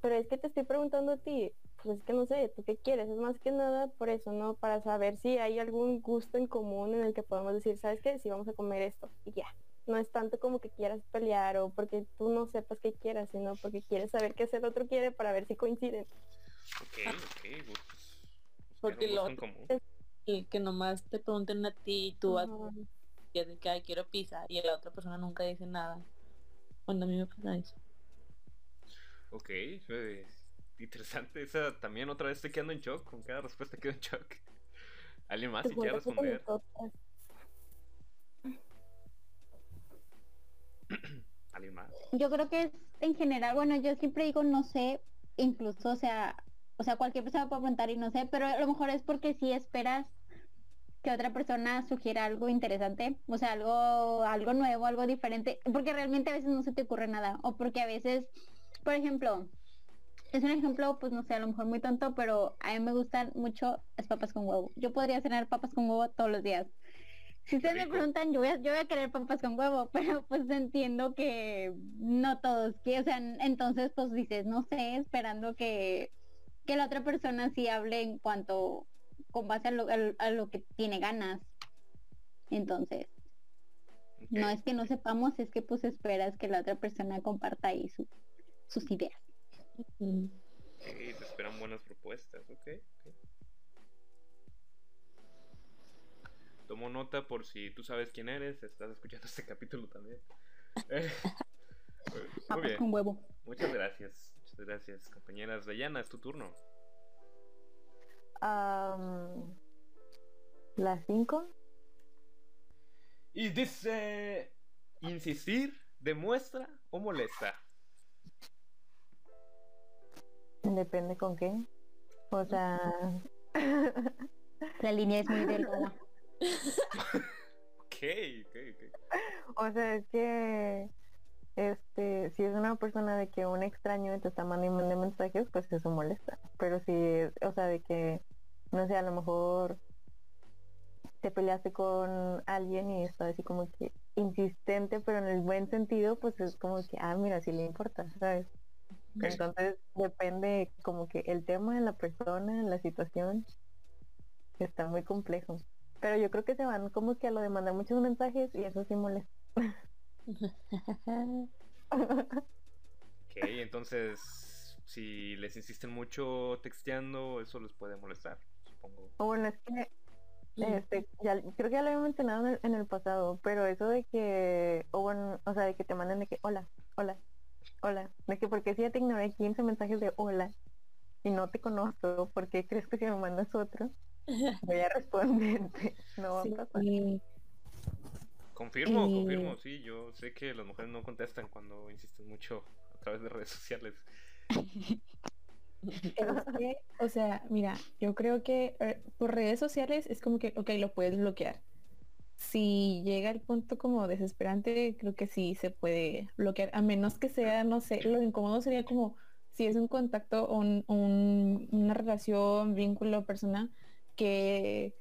Pero es que te estoy preguntando a ti, pues es que no sé, ¿tú qué quieres? Es más que nada por eso, ¿no? Para saber si hay algún gusto en común en el que podamos decir, ¿sabes qué? Si vamos a comer esto y ya. No es tanto como que quieras pelear o porque tú no sepas qué quieras, sino porque quieres saber qué hacer el otro quiere para ver si coinciden. Ok, ok, gustos. Porque lo gusto en común. Y que nomás te pregunten a ti y tú vas que de que "Ay, quiero pizza y la otra persona nunca dice nada. Cuando a mí me pasa eso. Ok, eh, interesante. Esa también otra vez estoy quedando en shock. Con cada respuesta quedo en shock. ¿Alguien más si quiere responder? ¿Alguien más? Yo creo que es en general, bueno, yo siempre digo no sé, incluso, o sea, o sea, cualquier persona puede preguntar y no sé, pero a lo mejor es porque si esperas que otra persona sugiera algo interesante, o sea, algo, algo nuevo, algo diferente, porque realmente a veces no se te ocurre nada, o porque a veces, por ejemplo, es un ejemplo, pues no sé, a lo mejor muy tonto, pero a mí me gustan mucho las papas con huevo. Yo podría cenar papas con huevo todos los días. Si ustedes me preguntan, yo voy, a, yo voy a querer papas con huevo, pero pues entiendo que no todos, que, o sea, entonces pues dices, no sé, esperando que, que la otra persona sí hable en cuanto, con base a lo, a lo- a lo que tiene ganas. Entonces, no es que no sepamos, es que pues esperas que la otra persona comparta ahí su- sus ideas. Mm. Ok, te esperan buenas propuestas, ok. ok. Tomo nota por si tú sabes quién eres, estás escuchando este capítulo también. Muy bien, con huevo. muchas gracias. Muchas gracias, compañeras. Dayana, es tu turno. Am, Las 5. Y dice, insistir, demuestra o molesta. Depende con qué. O sea, La línea es muy delgada. Ok, ok, ok. o sea, es que este, si es una persona de que un extraño te está mandando y mensajes, pues eso molesta. Pero si es, o sea, de que, no sé, a lo mejor te peleaste con alguien y está así como que insistente, pero en el buen sentido, pues es como que, ah, mira, sí le importa, ¿sabes? Entonces depende como que el tema, la persona, la situación, está muy complejo. Pero yo creo que se van como que a lo de mandar muchos mensajes y eso sí molesta. Ok, entonces, si les insisten mucho texteando, eso les puede molestar, supongo. O bueno, es que este, ya, creo que ya lo había mencionado en el, en el pasado, pero eso de que, o bueno, o sea, de que te manden de que hola, hola, hola, de que porque si ya te ignoré 15 mensajes de hola y no te conozco, ¿por qué crees que si me mandas otro? Voy a responderte, no va a pasar. Sí, Confirmo, Eh, confirmo, sí, yo sé que las mujeres no contestan cuando insisten mucho a través de redes sociales. Es que, o sea, mira, yo creo que eh, por redes sociales es como que, ok, lo puedes bloquear. Si llega el punto como desesperante, creo que sí se puede bloquear, a menos que sea, no sé, lo incómodo sería como si es un contacto o un- un- una relación, vínculo, persona que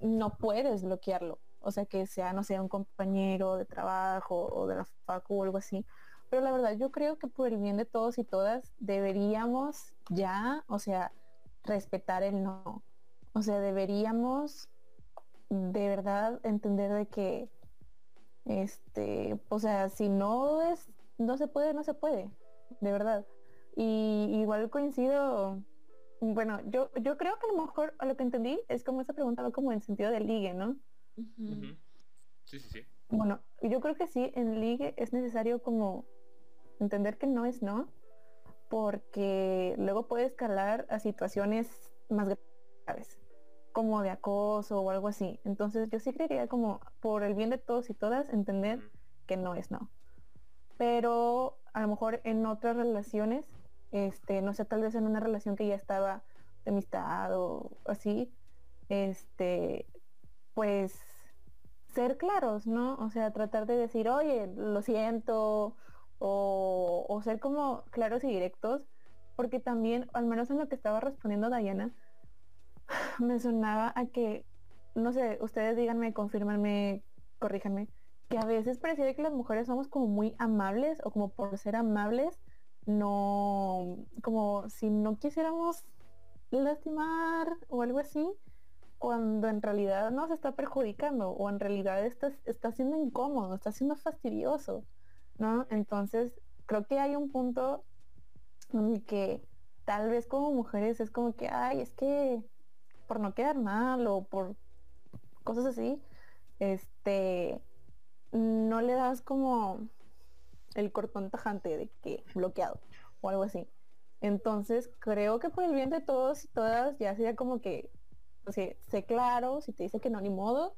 no puedes bloquearlo. O sea, que sea, no sé, un compañero de trabajo o de la facu o algo así. Pero la verdad, yo creo que por el bien de todos y todas deberíamos ya, o sea, respetar el no. O sea, deberíamos de verdad entender de que, este, o sea, si no es, no se puede, no se puede, de verdad. Y igual coincido, bueno, yo, yo creo que a lo mejor a lo que entendí es como esa pregunta va como en sentido de ligue, ¿no? Sí, sí, sí. Bueno, yo creo que sí, en ligue es necesario como entender que no es no, porque luego puede escalar a situaciones más graves, como de acoso o algo así. Entonces yo sí creería como por el bien de todos y todas entender que no es no. Pero a lo mejor en otras relaciones, este, no sé, tal vez en una relación que ya estaba de amistad o así, este, pues ser claros, ¿no? O sea, tratar de decir, oye, lo siento, o, ser como claros y directos, porque también, al menos en lo que estaba respondiendo Diana, me sonaba a que, no sé, ustedes díganme, confírmenme, corríjanme, que a veces pareciera que las mujeres somos como muy amables o como por ser amables, no, como si no quisiéramos lastimar o algo así, cuando en realidad nos está perjudicando o en realidad está, está siendo incómodo, está siendo fastidioso, ¿no? Entonces, creo que hay un punto en el que tal vez como mujeres es como que, ay, es que por no quedar mal o por cosas así, este, no le das como el cortón tajante de que bloqueado o algo así. Entonces, creo que por el bien de todos y todas ya sería como que o sea, sé claro, si te dice que no, ni modo.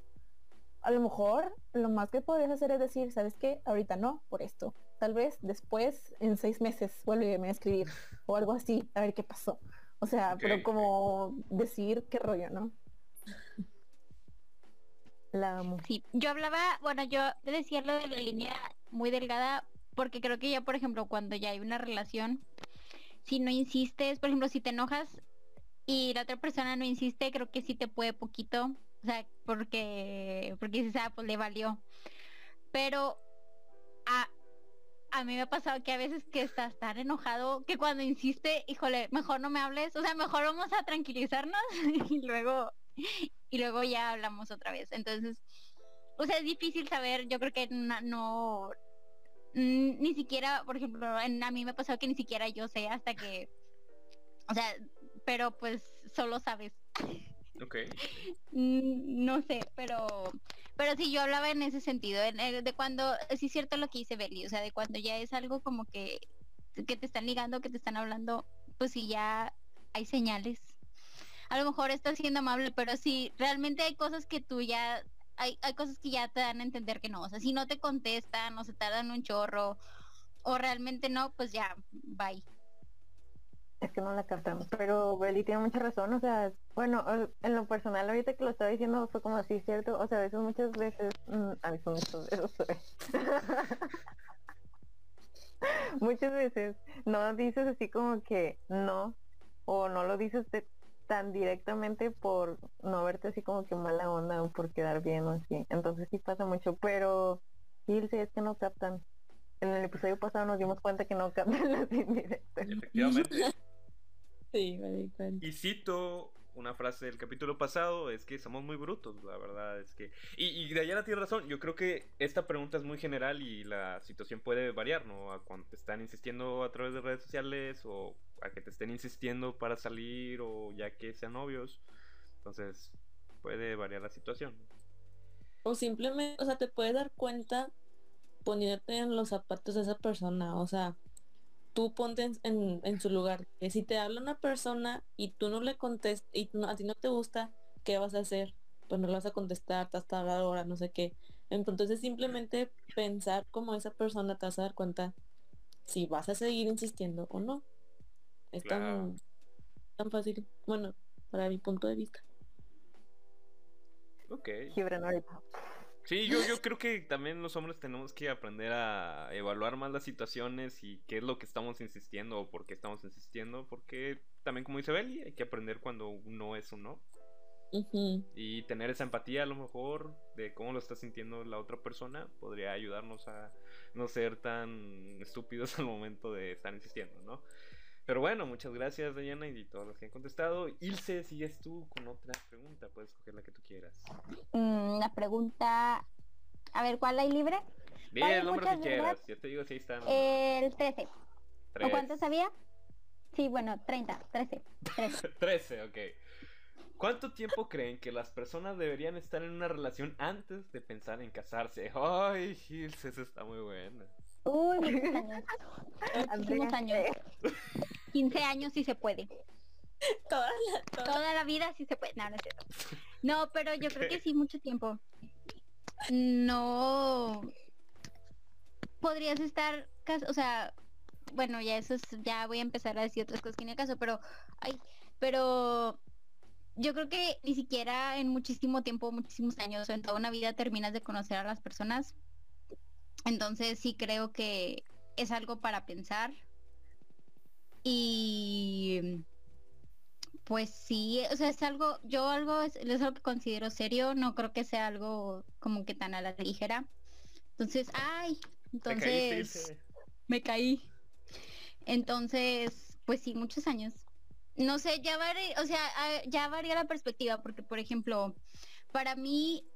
A lo mejor lo más que podrías hacer es decir, ¿sabes qué? Ahorita no, por esto. Tal vez después, en seis meses, vuélveme a escribir o algo así, a ver qué pasó. O sea, pero como decir qué rollo, ¿no? La amo. Sí, yo hablaba, bueno, yo decía lo de la línea muy delgada porque creo que ya, por ejemplo, cuando ya hay una relación, si no insistes, por ejemplo, si te enojas y la otra persona no insiste, creo que sí te puede poquito, o sea, porque, porque dices, ah, pues le valió. Pero a, a mí me ha pasado que a veces que estás tan enojado que cuando insiste, híjole, mejor no me hables, o sea, mejor vamos a tranquilizarnos y luego y luego ya hablamos otra vez. Entonces, o sea, es difícil saber, yo creo que no, ni siquiera, por ejemplo, en- a mí me pasó que ni siquiera yo sé hasta que, o sea, pero pues solo sabes. Ok. Mm, No sé, pero pero sí yo hablaba en ese sentido, en el- de cuando, sí es cierto lo que dice Beli, o sea, de cuando ya es algo como que, que te están ligando, que te están hablando, pues sí ya hay señales. A lo mejor estás siendo amable, pero sí, realmente hay cosas que tú ya, hay, hay cosas que ya te dan a entender que no, o sea, si no te contestan o se tardan un chorro, o realmente no, pues ya, bye. Es que no la captamos, pero Beli tiene mucha razón, o sea, bueno, en lo personal ahorita que lo estaba diciendo fue como así, ¿cierto? O sea, a veces muchas veces, mm, a veces muchas veces, muchas veces no dices así como que no, o no lo dices de- tan directamente por no verte así como que mala onda o por quedar bien o así, entonces sí pasa mucho, pero sí, es que no captan. En el episodio pasado nos dimos cuenta que no captan las indirectas. Efectivamente. Sí, me di cuenta. Y cito una frase del capítulo pasado, es que somos muy brutos, la verdad es que... Y, y Dayana tiene razón, yo creo que esta pregunta es muy general y la situación puede variar, ¿no? A cuando te están insistiendo a través de redes sociales o a que te estén insistiendo para salir o ya que sean novios. Entonces, puede variar la situación. O simplemente, o sea, te puedes dar cuenta poniéndote en los zapatos de esa persona. O sea, tú ponte en, en- en su lugar. Que si te habla una persona y tú no le contestas y no- a ti no te gusta, ¿qué vas a hacer? Pues no le vas a contestar, te hablar ahora, no sé qué. Entonces simplemente pensar como esa persona te vas a dar cuenta si vas a seguir insistiendo o no. Es Claro. tan, tan fácil. Bueno, para mi punto de vista. Ok. Gibran ahorita. Sí, yo, yo creo que también los hombres tenemos que aprender a evaluar más las situaciones y qué es lo que estamos insistiendo o por qué estamos insistiendo, porque también como dice Beli, hay que aprender cuando un no es un no y tener esa empatía a lo mejor de cómo lo está sintiendo la otra persona podría ayudarnos a no ser tan estúpidos al momento de estar insistiendo, ¿no? Pero bueno, muchas gracias Diana y todos los que han contestado. Ilse, sigues tú con otra pregunta, puedes escoger la que tú quieras. Mm, la pregunta, a ver, ¿cuál hay libre? Di Vale, el nombre que quieras, yo te digo si ahí están. El 13. Tres. ¿O cuántos había? Sí, bueno, 30, 13. 13. 13, ok. ¿Cuánto tiempo creen que las personas deberían estar en una relación antes de pensar en casarse? Ay, Gilles, esa está muy buena. Uy, muchos años. Años. 15 años si se puede. Toda la- toda- Toda la vida sí se puede. No, no es cierto. No, pero yo creo que sí, mucho tiempo. No. Podrías estar, o sea, bueno, ya eso es, ya voy a empezar a decir otras cosas que ni acaso, pero, ay, pero yo creo que ni siquiera en muchísimo tiempo, muchísimos años o en toda una vida terminas de conocer a las personas. Entonces sí creo que es algo para pensar. Y pues sí, o sea, es algo, yo algo es, es algo que considero serio, no creo que sea algo como que tan a la ligera. Entonces, ay, entonces me caí. Entonces, pues sí, muchos años. No sé, ya varía, o sea, ah, ya varía la perspectiva, porque por ejemplo, para mí,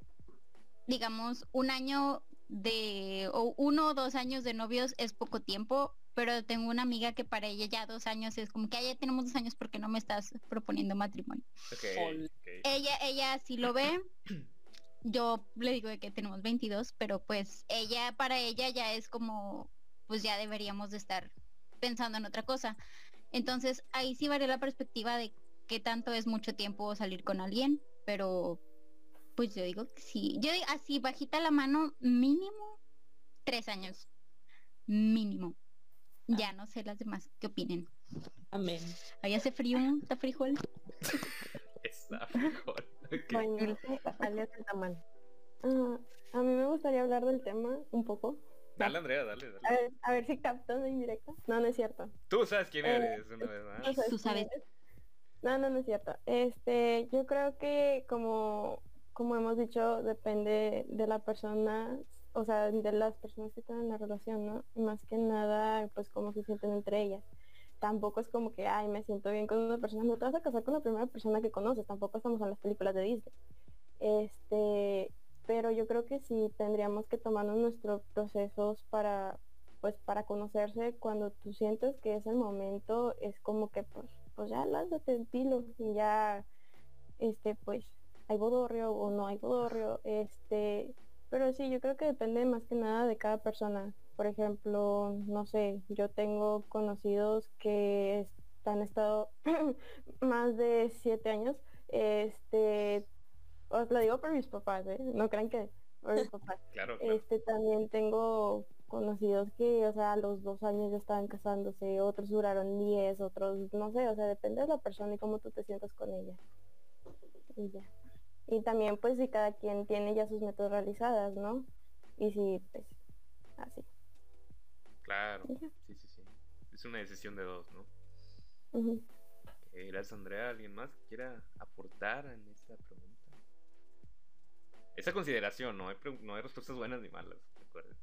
digamos, un año de, o uno o dos años de novios es poco tiempo, pero tengo una amiga que para ella ya dos años es como que "Ah, ya tenemos dos años porque no me estás proponiendo matrimonio. Ella, ella sí lo ve. Yo le digo de que tenemos 22, pero pues ella, para ella ya es como, pues ya deberíamos de estar pensando en otra cosa. Entonces ahí sí varía la perspectiva de qué tanto es mucho tiempo salir con alguien, pero pues yo digo que sí. Yo digo así, bajita la mano, mínimo tres años. Mínimo. Ya no sé las demás qué opinen. Amén. Ahí hace frío, está frijol. Está mejor. Ok. Bueno, Ilse, alias el tamal. ah, a mí me gustaría hablar del tema un poco. Dale, Andrea, dale, A dale. ver, a ver si captan la indirecta. No, no es cierto. Tú sabes quién Eh, eres, una vez más. Tú sabes. No, no, no es cierto. Este, yo creo que como, como hemos dicho, depende de la persona, o sea, de las personas que están en la relación, ¿no? Y más que nada, pues cómo se sienten entre ellas. Tampoco es como que, ay, me siento bien con una persona, no te vas a casar con la primera persona que conoces, tampoco estamos en las películas de Disney. Este, pero yo creo que sí tendríamos que tomarnos nuestros procesos para pues para conocerse cuando tú sientes que es el momento es como que pues pues ya lánzate dilo y ya este pues hay bodorrio o no hay bodorrio este pero sí yo creo que depende más que nada de cada persona por ejemplo no sé yo tengo conocidos que han estado más de siete años este os lo digo por mis papás ¿eh? no crean que por mis papás Claro, claro. este también tengo conocidos que, o sea, a los dos años ya estaban casándose, otros duraron diez, otros, no sé, o sea, depende de la persona y cómo tú te sientas con ella. Y ya. Y también pues si cada quien tiene ya sus metas realizadas, ¿no? Y si, pues, así. Claro. Sí, sí, sí. Es una decisión de dos, ¿no? Ok, gracias, Andrea. ¿Alguien más que quiera aportar en esta pregunta? Esa consideración, no hay, no hay respuestas buenas ni malas, recuerden.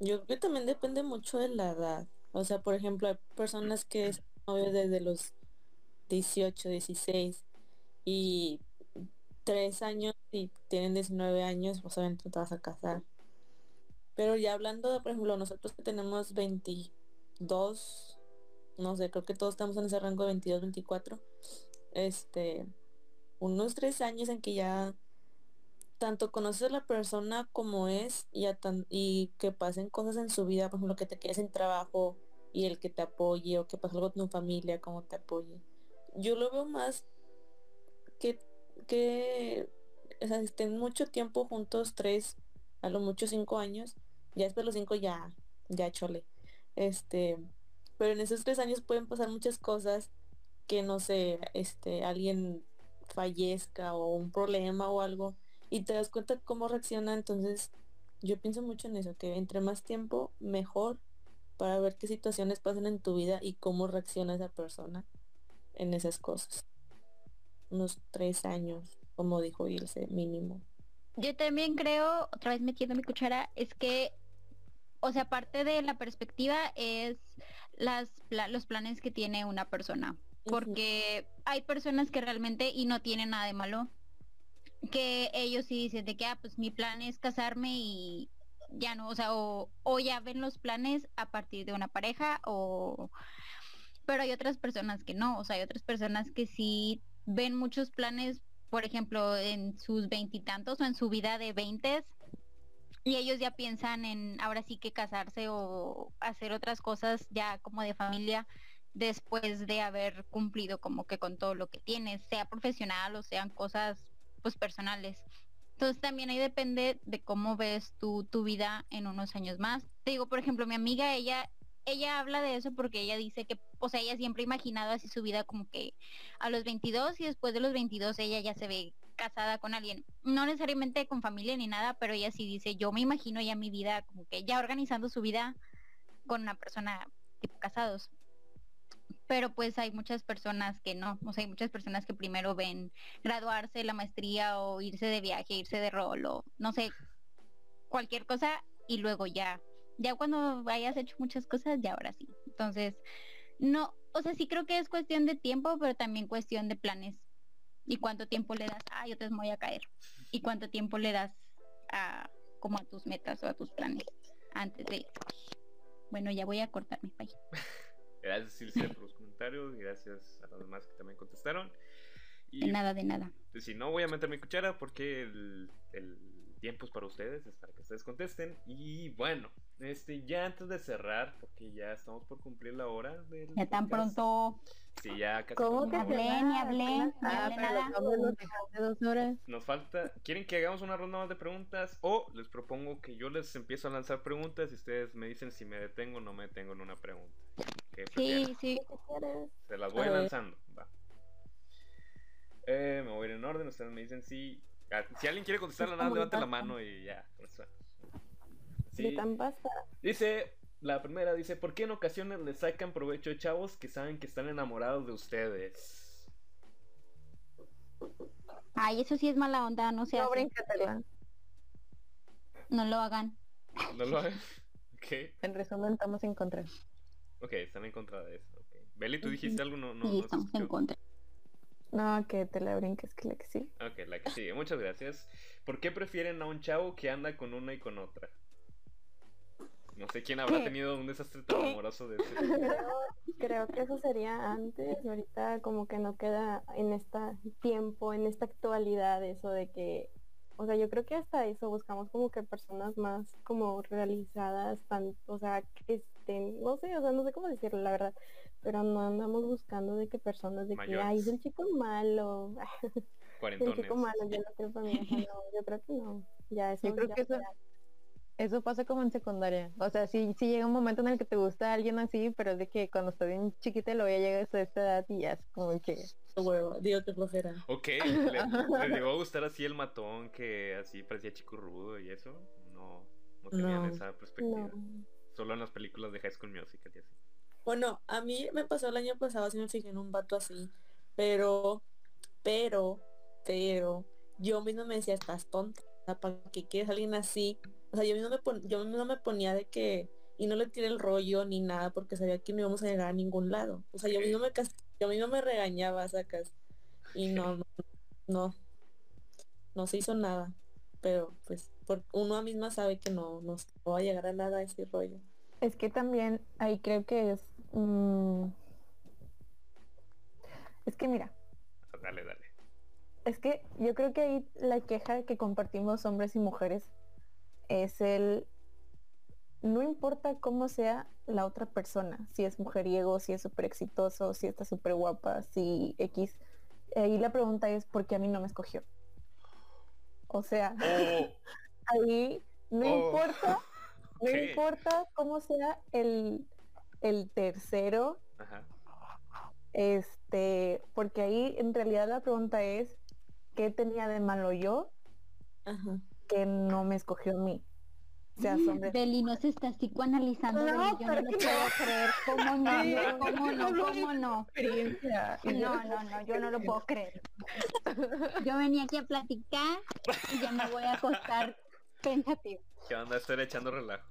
Yo creo que también depende mucho de la edad. O sea, por ejemplo, hay personas que son novios desde los 18, 16 y 3 años y tienen 19 años, pues obviamente te vas a casar. Pero ya hablando de, por ejemplo, nosotros que tenemos 22, no sé, creo que todos estamos en ese rango de 22, 24, este, unos 3 años en que ya tanto conoces a la persona como es y, tan- y que pasen cosas en su vida, por ejemplo, que te quedes en trabajo y el que te apoye o que pase algo con tu familia, como te apoye. Yo lo veo más que, que estén mucho tiempo juntos, tres, a lo mucho cinco años, ya después de los cinco ya, ya chole. Este, pero en esos tres años pueden pasar muchas cosas que no sé, este, alguien fallezca o un problema o algo y te das cuenta cómo reacciona, entonces yo pienso mucho en eso, que entre más tiempo mejor para ver qué situaciones pasan en tu vida y cómo reacciona esa persona en esas cosas. Unos tres años, como dijo Ilse, mínimo. Yo también creo, otra vez metiendo mi cuchara, es que, o sea, parte de la perspectiva es las pla- los planes que tiene una persona. Porque hay personas que realmente, y no tienen nada de malo, que ellos sí dicen de que, ah, pues mi plan es casarme y ya no, o sea, o, o ya ven los planes a partir de una pareja o... Pero hay otras personas que no, o sea, hay otras personas que sí ven muchos planes, por ejemplo, en sus veintitantos o en su vida de veintes, y ellos ya piensan en ahora sí que casarse o hacer otras cosas ya como de familia después de haber cumplido como que con todo lo que tienes, sea profesional o sean cosas pues personales. Entonces también ahí depende de cómo ves tú tu vida en unos años más. Te digo, por ejemplo, mi amiga, ella ella habla de eso porque ella dice que, o sea, ella siempre ha imaginado así su vida como que a los 22 y después de los 22 ella ya se ve casada con alguien. No necesariamente con familia ni nada, pero ella sí dice, yo me imagino ya mi vida como que ya organizando su vida con una persona tipo casados. Pero pues hay muchas personas que no, o sea, hay muchas personas que primero ven graduarse, la maestría o irse de viaje, irse de rol o no sé, cualquier cosa y luego ya, ya cuando hayas hecho muchas cosas, ya ahora sí. Entonces, no, o sea, sí creo que es cuestión de tiempo, pero también cuestión de planes. Y cuánto tiempo le das, ah, yo te voy a caer. Y cuánto tiempo le das a como a tus metas o a tus planes antes de bueno, ya voy a cortarme bye. Gracias, Silvia, por los comentarios. Gracias a los demás que también contestaron. Y De nada, de nada. pues, si no, voy a meter mi cuchara porque el, el tiempo es para ustedes, es para que ustedes contesten. Y bueno, este ya antes de cerrar, porque ya estamos por cumplir la hora del Ya tan podcast. pronto. Sí, ya casi. ¿Cómo cumplir. hablé, ni hablé, ni Ah, hablé pero dejaste dos horas. Nos falta. ¿Quieren que hagamos una ronda más de preguntas? O les propongo que yo les empiezo a lanzar preguntas y ustedes me dicen si me detengo o no me detengo en una pregunta. Sí, sí. Se las voy A lanzando. Va. Eh, me voy a ir en orden. Ustedes me dicen si. ah, Si alguien quiere contestarla, nada, levante la mano y ya. De Sí. tan. Dice. La primera dice: ¿Por qué en ocasiones le sacan provecho a chavos que saben que están enamorados de ustedes? Ay, eso sí es mala onda, no se No hace. No lo hagan. ¿No lo hagan? Ok. En resumen, estamos en contra. Ok, están en contra de eso. Beli, ¿tú dijiste algo? No, no, sí, no estamos en contra. No, que te la brinques, que la que sí. Ok, la que sigue. Muchas gracias. ¿Por qué prefieren a un chavo que anda con una y con otra? No sé quién habrá ¿Qué? tenido un desastre tan amoroso de ese. Creo, creo que eso sería antes, ahorita como que no queda en este tiempo, en esta actualidad eso de que, o sea, yo creo que hasta eso buscamos como que personas más como realizadas, tan, o sea, que estén, no sé, o sea, no sé cómo decirlo la verdad, pero no andamos buscando de que personas de que, ay, es el chico malo, el Cuarentones. chico malo, yo no creo para mí, no, yo creo que no, ya eso Yo creo ya que eso, será. Eso pasa como en secundaria. O sea, sí, sí llega un momento en el que te gusta alguien así, pero es de que cuando estás bien chiquita luego ya llegas a esta edad y ya es como que... Huevo, digo que flojera. Ok, ¿le, le llegó a gustar así el matón que así parecía chico rudo y eso? No, no tenían No. esa perspectiva. No. Solo en las películas de High School Musical y así. Bueno, a mí me pasó el año pasado, así me fijé en un vato así, pero, pero, pero, yo mismo me decía, estás tonta, ¿para qué quieres a alguien así? O sea, yo mismo me, pon- yo mismo me ponía de que, y no le tiré el rollo ni nada, porque sabía que no íbamos a llegar a ningún lado. O sea, yo mismo me, yo mismo me regañaba, sacas, y no, no, no, no se hizo nada, pero pues, por, uno misma sabe que no, no, no va a llegar a nada ese rollo. Es que también ahí creo que es... mm, Es que mira, Dale, dale. Es que yo creo que ahí la queja que compartimos hombres y mujeres es el... No importa cómo sea la otra persona, si es mujeriego, si es súper exitoso, si está súper guapa, si X. Ahí la pregunta es ¿por qué a mí no me escogió? O sea, Oh, ahí no Oh. importa, no importa cómo sea el, el tercero, ajá. este, porque ahí en realidad la pregunta es ¿qué tenía de malo yo Ajá. que no me escogió a mí? Seas hombre. Beli no se está psicoanalizando, No, yo no lo que puedo no. creer, ¿cómo no? Sí, ¿Cómo no? no, ¿Cómo no? experiencia. No, yo- no, no, yo no lo puedo creer. Yo venía aquí a platicar y ya me voy a acostar pensativa. ¿Qué onda? Estoy echando relajo.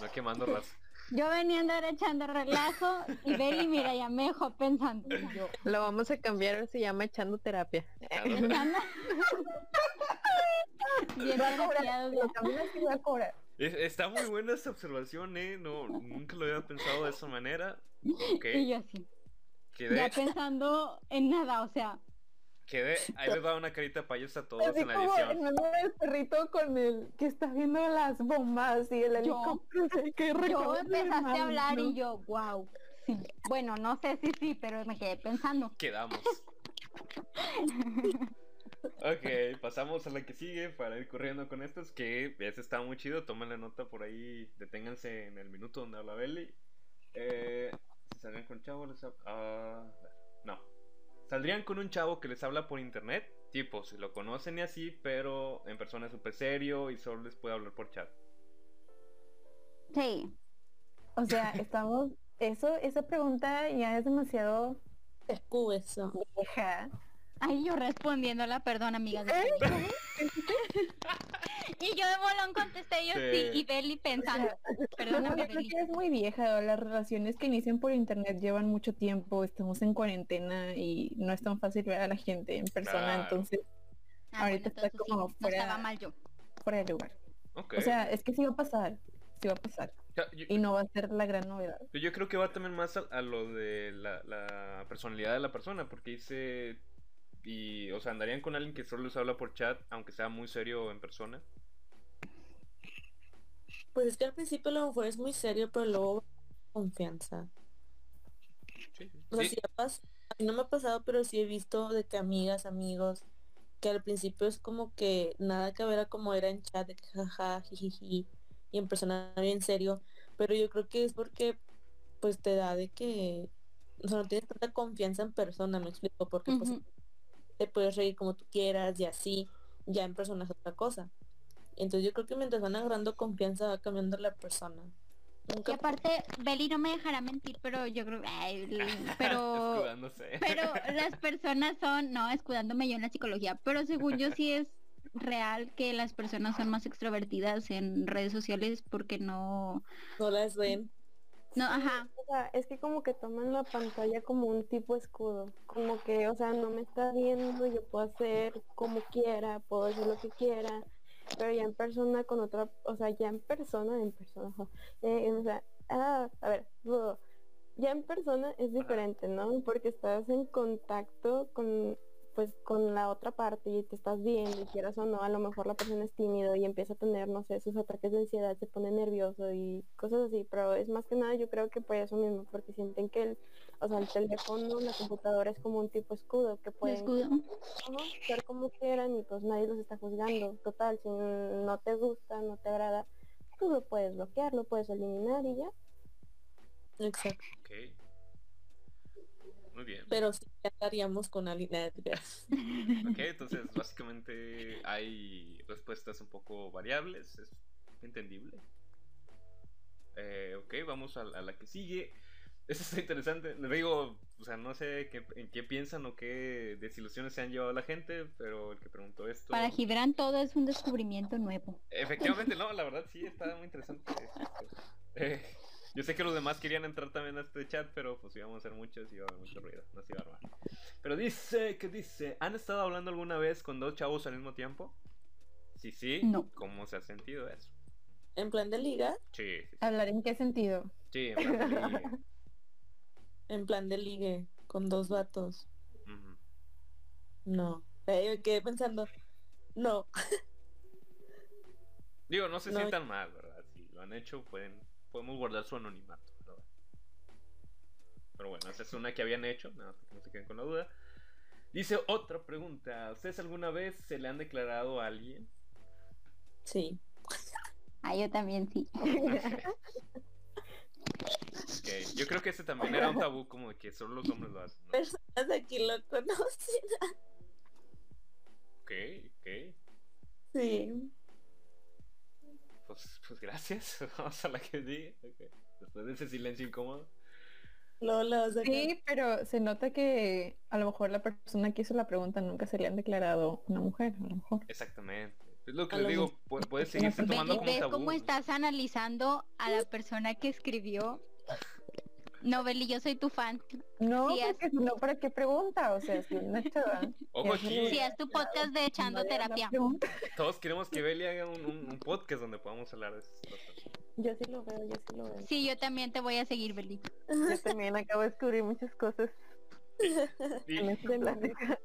No quemando raza. Yo venía a andar echando relajo y Beli, mira, ya me dejó pensando. Yo, Lo vamos a cambiar, se llama echando terapia. Echando-. Bien Va a cobrar. Es- Está muy buena esta observación, ¿eh? No, nunca lo había pensado de esa manera. Ok. Y yo así, Quedé, ya pensando en nada, o sea, quedé. Ahí les va una carita payasa a todos Así en la como el edición. meme del perrito con el que está viendo las bombas y el Yo- helicóptero que yo el empezaste a hablar ¿no? y yo, wow. Sí. Bueno, no sé si sí, pero me quedé pensando. Quedamos. Ok, pasamos a la que sigue para ir corriendo con estos. Que ese está muy chido. Tomen la nota por ahí. Deténganse en el minuto donde habla Belly. Eh, si saldrían con un chavo, les hab- ah, no. Saldrían con un chavo que les habla por internet. Tipo, si lo conocen y así, pero en persona es súper serio y solo les puede hablar por chat. Sí. O sea, estamos... Eso, esa pregunta ya es demasiado Es eso. vieja. Ay, yo respondiéndola, perdón, amiga. de Facebook. y yo de bolón contesté yo sí, Sí. y Beli pensando. No, que es muy vieja. Las relaciones que inician por internet llevan mucho tiempo. Estamos en cuarentena y no es tan fácil ver a la gente en persona. Claro. Entonces, Ah, ahorita bueno, está entonces sí, como no fuera- estaba mal yo. fuera de lugar. O sea, es que sí va a pasar. Sí va a pasar. Yo, Y no va a ser la gran novedad. yo creo que va también más a, a lo de la, la personalidad de la persona. Porque dice. Y, o sea, andarían con alguien que solo les habla por chat, aunque sea muy serio en persona. Pues es que al principio a lo mejor es muy serio, pero luego confianza. Sí, O sea, sí. sí ha pas- a mí no me ha pasado, pero sí he visto de que amigas, amigos, que al principio es como que nada que ver a como era en chat, de que jaja, jijiji, y en persona bien serio, pero yo creo que es porque pues te da de que, o sea, no tienes tanta confianza en persona, me explico, porque pues Ujú. Te puedes reír como tú quieras y así, ya en persona es otra cosa. Entonces yo creo que mientras van agarrando confianza va cambiando la persona. Y aparte, Beli no me dejará mentir, pero yo creo, ay, pero, pero las personas son, no, escudándome yo en la psicología, pero según yo sí es real que las personas son más extrovertidas en redes sociales porque no, no las ven. No, ajá. O sea, es que como que toman la pantalla como un tipo escudo. Como que, o sea, no me está viendo, yo puedo hacer como quiera, puedo hacer lo que quiera. Pero ya en persona con otra, o sea, ya en persona, en persona, eh, o sea, ah, a ver, ya en persona es diferente, ¿no? Porque estás en contacto con, pues, con la otra parte y te estás viendo, y quieras o no, a lo mejor la persona es tímido y empieza a tener, no sé, sus ataques de ansiedad, se pone nervioso y cosas así, pero es más que nada yo creo que por eso mismo, porque sienten que el, o sea, el teléfono, la computadora es como un tipo escudo que pueden escudo. Ser como quieran y pues nadie los está juzgando. Total, si no te gusta, no te agrada, tú lo puedes bloquear, lo puedes eliminar y ya. Exacto. Ok. Muy bien. Pero sí ya estaríamos con alguien. Creas. Ok, entonces básicamente hay respuestas un poco variables, es entendible. Eh, ok, vamos a, a la que sigue. Eso está interesante. Les digo, o sea, no sé qué, en qué piensan o qué desilusiones se han llevado la gente, pero el que preguntó esto... Para Gibran todo es un descubrimiento nuevo. Efectivamente, no, la verdad sí, está muy interesante. Eh, yo sé que los demás querían entrar también a este chat, pero pues íbamos a ser muchos y iba a haber mucho ruido, no se iba a armar. Pero dice, ¿qué dice? ¿Han estado hablando alguna vez con dos chavos al mismo tiempo? Sí, sí. No. ¿Cómo se ha sentido eso? En plan de liga, Sí, sí, sí. ¿Hablar en qué sentido? Sí, en plan de ligue. en plan de ligue, con dos vatos. No. Eh, me quedé pensando. No. Digo, no se No. sientan mal, ¿verdad? Si lo han hecho, pueden, podemos guardar su anonimato, ¿verdad? Pero bueno, esa es una que habían hecho, nada más que no se queden con la duda. Dice otra pregunta, ¿ustedes alguna vez se le han declarado a alguien? Sí. Ah, yo también sí. Ok, Yo creo que ese también era un tabú como de que solo los hombres lo hacen, ¿no? Personas aquí lo conocen. Ok, ok. Sí. Pues, pues gracias. Vamos a la que sigue. ok. Después de ese silencio incómodo. Lola, o sea, Sí, pero se nota que a lo mejor la persona que hizo la pregunta nunca se le han declarado una mujer, a lo mejor. Exactamente. Es lo que lo digo, mejor. pu- puede seguirse tomando como ¿Ves tabú. cómo estás analizando a la persona que escribió? No, Beli, yo soy tu fan. No, Sí, porque si no, ¿para qué pregunta? O sea, si una chava... Ojo aquí. Si es tu podcast de Echando Terapia. Todos queremos que Beli haga un, un- un podcast donde podamos hablar de esas cosas. Yo sí lo veo, yo sí lo veo. Sí, yo también te voy a seguir, Beli. Yo también acabo de descubrir muchas cosas en esta plática.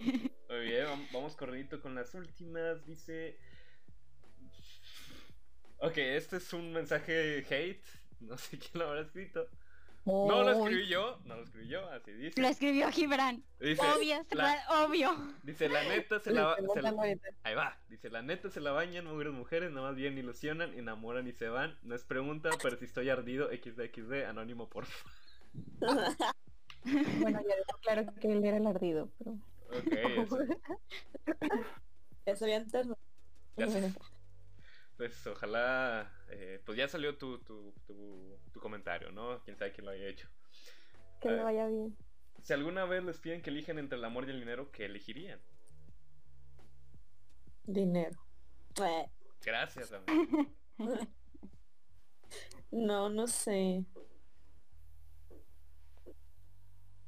Muy bien, vam- vamos corridito con las últimas. Dice. Ok, este es un mensaje hate. No sé quién lo habrá escrito. No lo escribí yo, no lo escribí yo, así dice. Lo escribió Gibran. Dice, Obvio, la, obvio. dice, la neta se la, se la-. Ahí va, dice, la neta se la bañan, mugres mujeres, nada más bien ilusionan, enamoran y se van. No es pregunta, pero si estoy ardido, XDXD, anónimo, por Bueno, ya dejó claro que él era el ardido, pero... Ok, eso. ya terno. Ya sé. Pues ojalá, eh, pues ya salió tu, tu, tu, tu comentario, ¿no? Quién sabe quién lo haya hecho. Que le ver. vaya bien. Si alguna vez les piden que elijan entre el amor y el dinero, ¿qué elegirían? Dinero. Eh, Gracias, amigo. No, no sé.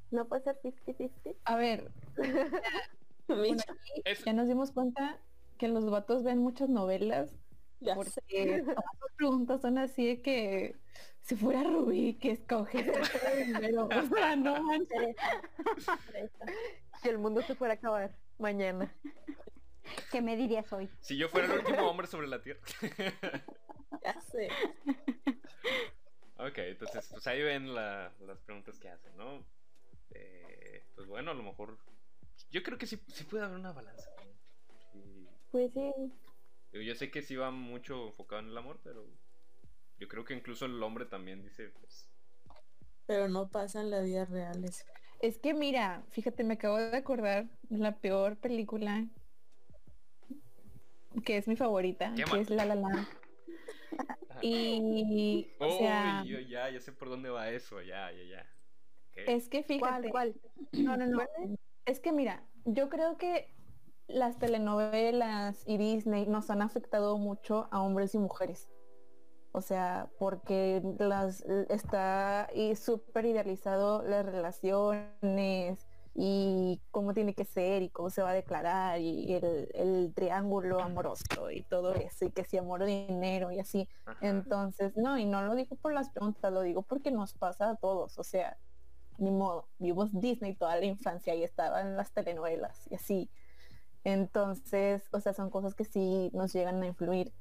No puede ser 50-50. A ver, Es- ya nos dimos cuenta que los vatos ven muchas novelas ya sé. porque todas las preguntas son así de que si fuera Rubí que escoge pero o sea no manches Si el mundo se fuera a acabar mañana. ¿Qué me dirías hoy? si yo fuera el último hombre sobre la tierra. Ya sé. ok, entonces, pues ahí ven la- las preguntas que hacen, ¿no? Eh, pues bueno, a lo mejor... Yo creo que sí, sí puede haber una balanza. Pues sí, Yo sé que sí va mucho enfocado en el amor, pero yo creo que incluso el hombre también dice, pues, Pero no pasa en la vida real eso. es que mira fíjate me acabo de acordar de la peor película que es mi favorita Qué que mal. es La La Land y o sea Uy, yo ya, ya sé por dónde va eso, ya, ya, ya. Es que fíjate ¿cuál? ¿Cuál? No, no, no. Es que mira, yo creo que las telenovelas y Disney nos han afectado mucho a hombres y mujeres. O sea, porque las está y súper idealizado las relaciones y cómo tiene que ser y cómo se va a declarar y el, el triángulo amoroso y todo eso y que si amor o dinero y así. Ajá. Entonces, no, y no lo digo por las preguntas, lo digo porque nos pasa a todos, o sea, ni modo, vimos Disney toda la infancia y estaban las telenovelas y así. Entonces, o sea, son cosas que sí nos llegan a influir.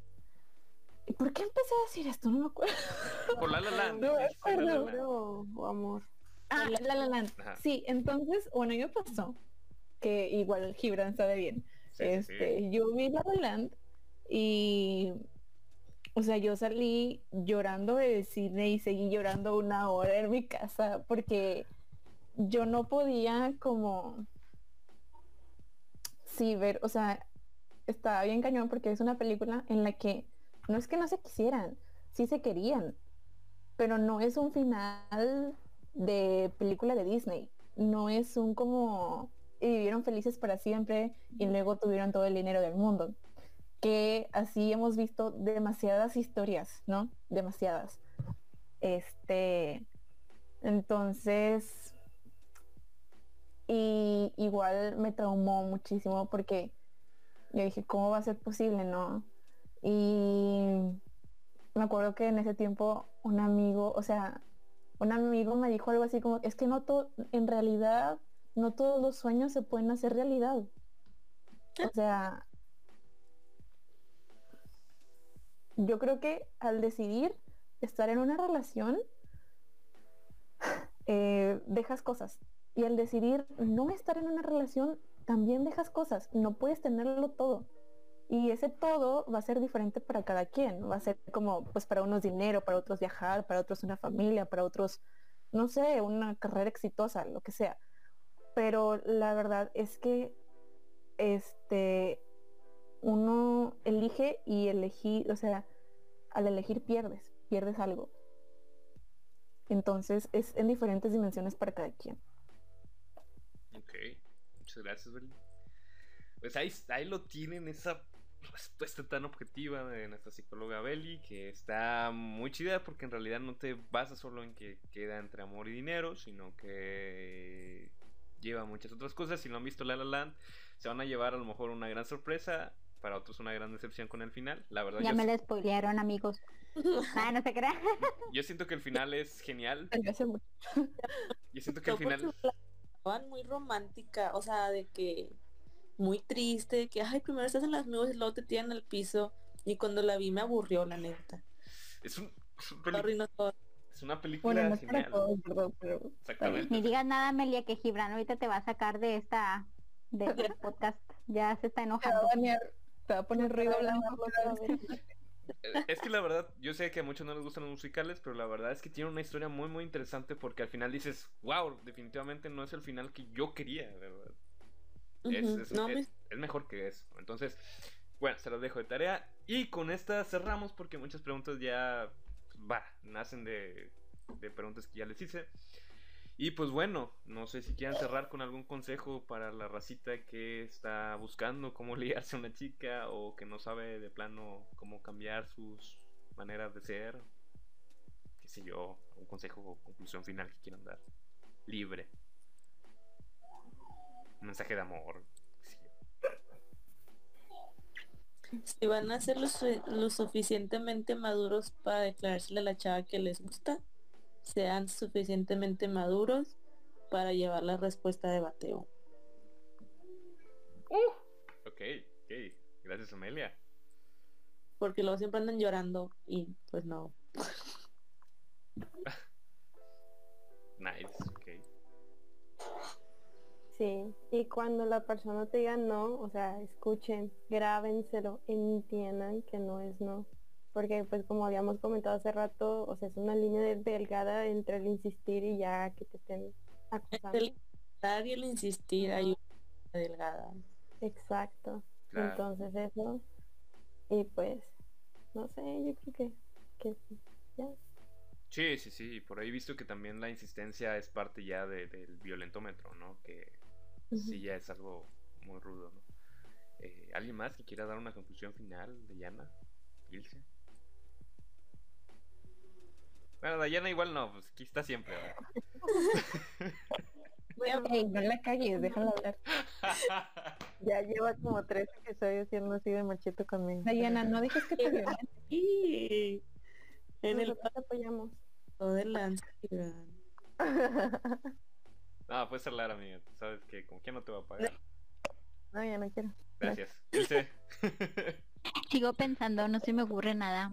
¿Y por qué empecé a decir esto? No me acuerdo. Por La La Land. No me dijiste La La acuerdo. Land. Pero, o amor. Ah, La La Land. Ajá. Sí, entonces, bueno, a mí me pasó que igual Gibran sabe bien. Sí, sí, sí. este, yo vi La La Land y o sea, yo salí llorando del cine y seguí llorando una hora en mi casa porque yo no podía como sí ver, o sea, estaba bien cañón porque es una película en la que no es que no se quisieran, sí se querían, pero no es un final de película de Disney, no es un como y vivieron felices para siempre y luego tuvieron todo el dinero del mundo. Que así hemos visto demasiadas historias, ¿no? Demasiadas. Este, entonces, y igual me traumó muchísimo porque yo dije, ¿cómo va a ser posible, no? Y me acuerdo que en ese tiempo un amigo, o sea, un amigo me dijo algo así como, es que no todo, en realidad, no todos los sueños se pueden hacer realidad. O sea, yo creo que al decidir estar en una relación, eh, dejas cosas. Y al decidir no estar en una relación, también dejas cosas. No puedes tenerlo todo. Y ese todo va a ser diferente para cada quien. Va a ser como, pues para unos dinero, para otros viajar, para otros una familia, para otros, no sé, una carrera exitosa, lo que sea. Pero la verdad es que este uno elige y elegir, o sea, al elegir pierdes, pierdes algo. Entonces es en diferentes dimensiones para cada quien. Muchas gracias, Beli. Pues ahí, ahí lo tienen, esa respuesta tan objetiva de nuestra psicóloga Beli, que está muy chida porque en realidad no te basas solo en que queda entre amor y dinero, sino que lleva muchas otras cosas. Si no han visto La La Land, se van a llevar a lo mejor una gran sorpresa, para otros una gran decepción con el final. La verdad, Ya me lo spoilearon, amigos. Ah, no se crean. yo siento que el final es genial. Yo siento que el final... muy romántica, o sea, de que muy triste, de que ay, primero estás en las nubes y luego te tiran al piso. Y cuando la vi me aburrió, la neta. Es, un- es un peli- es una película Bueno, Exactamente. Ni digas nada, Amelia, que Gibran ahorita te va a sacar de esta de- del podcast. Ya se está te va a enojando. banear, te va a poner ruido blanco. Eh, Es que la verdad, yo sé que a muchos no les gustan los musicales, pero la verdad es que tiene una historia muy muy interesante porque al final dices, wow, definitivamente no es el final que yo quería, ¿verdad? Es, No, es- me- es mejor que eso. Entonces, bueno, se los dejo de tarea. Y con esta cerramos porque muchas preguntas ya, va, nacen de, de preguntas que ya les hice. Y pues bueno, no sé si quieran cerrar con algún consejo para la racita que está buscando cómo liarse a una chica o que no sabe de plano cómo cambiar sus maneras de ser. Qué sé yo, un consejo o conclusión final que quieran dar. Libre. Un mensaje de amor. si van a ser lo suficientemente maduros para declarársele a la chava que les gusta, sean suficientemente maduros para llevar la respuesta de bateo. Ok, ok. Gracias, Amelia. Porque luego siempre andan llorando y pues no. Nice, ok. Sí, y cuando la persona te diga no, o sea, escuchen, grábenselo, entiendan que no es no. Porque pues como habíamos comentado hace rato, o sea, es una línea de- delgada entre el insistir y ya que te estén acosando. El insistir y el insistir hay una delgada. Exacto. Claro. Entonces eso, y pues, no sé, yo creo que, que sí, ya. Sí, sí, sí. Por ahí he visto que también la insistencia es parte ya de- del violentómetro, ¿no? Que sí ya es algo muy rudo, ¿no? Eh, ¿Alguien más que quiera dar una conclusión final de Yana? Ilse. Bueno, Dayana igual no, pues aquí está siempre. ¿verdad? Voy a Ey, no la cagues, déjala hablar. Ya lleva como tres episodios siendo así de machito conmigo. Diana, no dejes que te violenten. Y en el te apoyamos. lanza. Iván. no, puedes hablar, amiga. Sabes que como que no te va a pagar. No, ya no quiero. Gracias. Sigo pensando, no se me ocurre nada.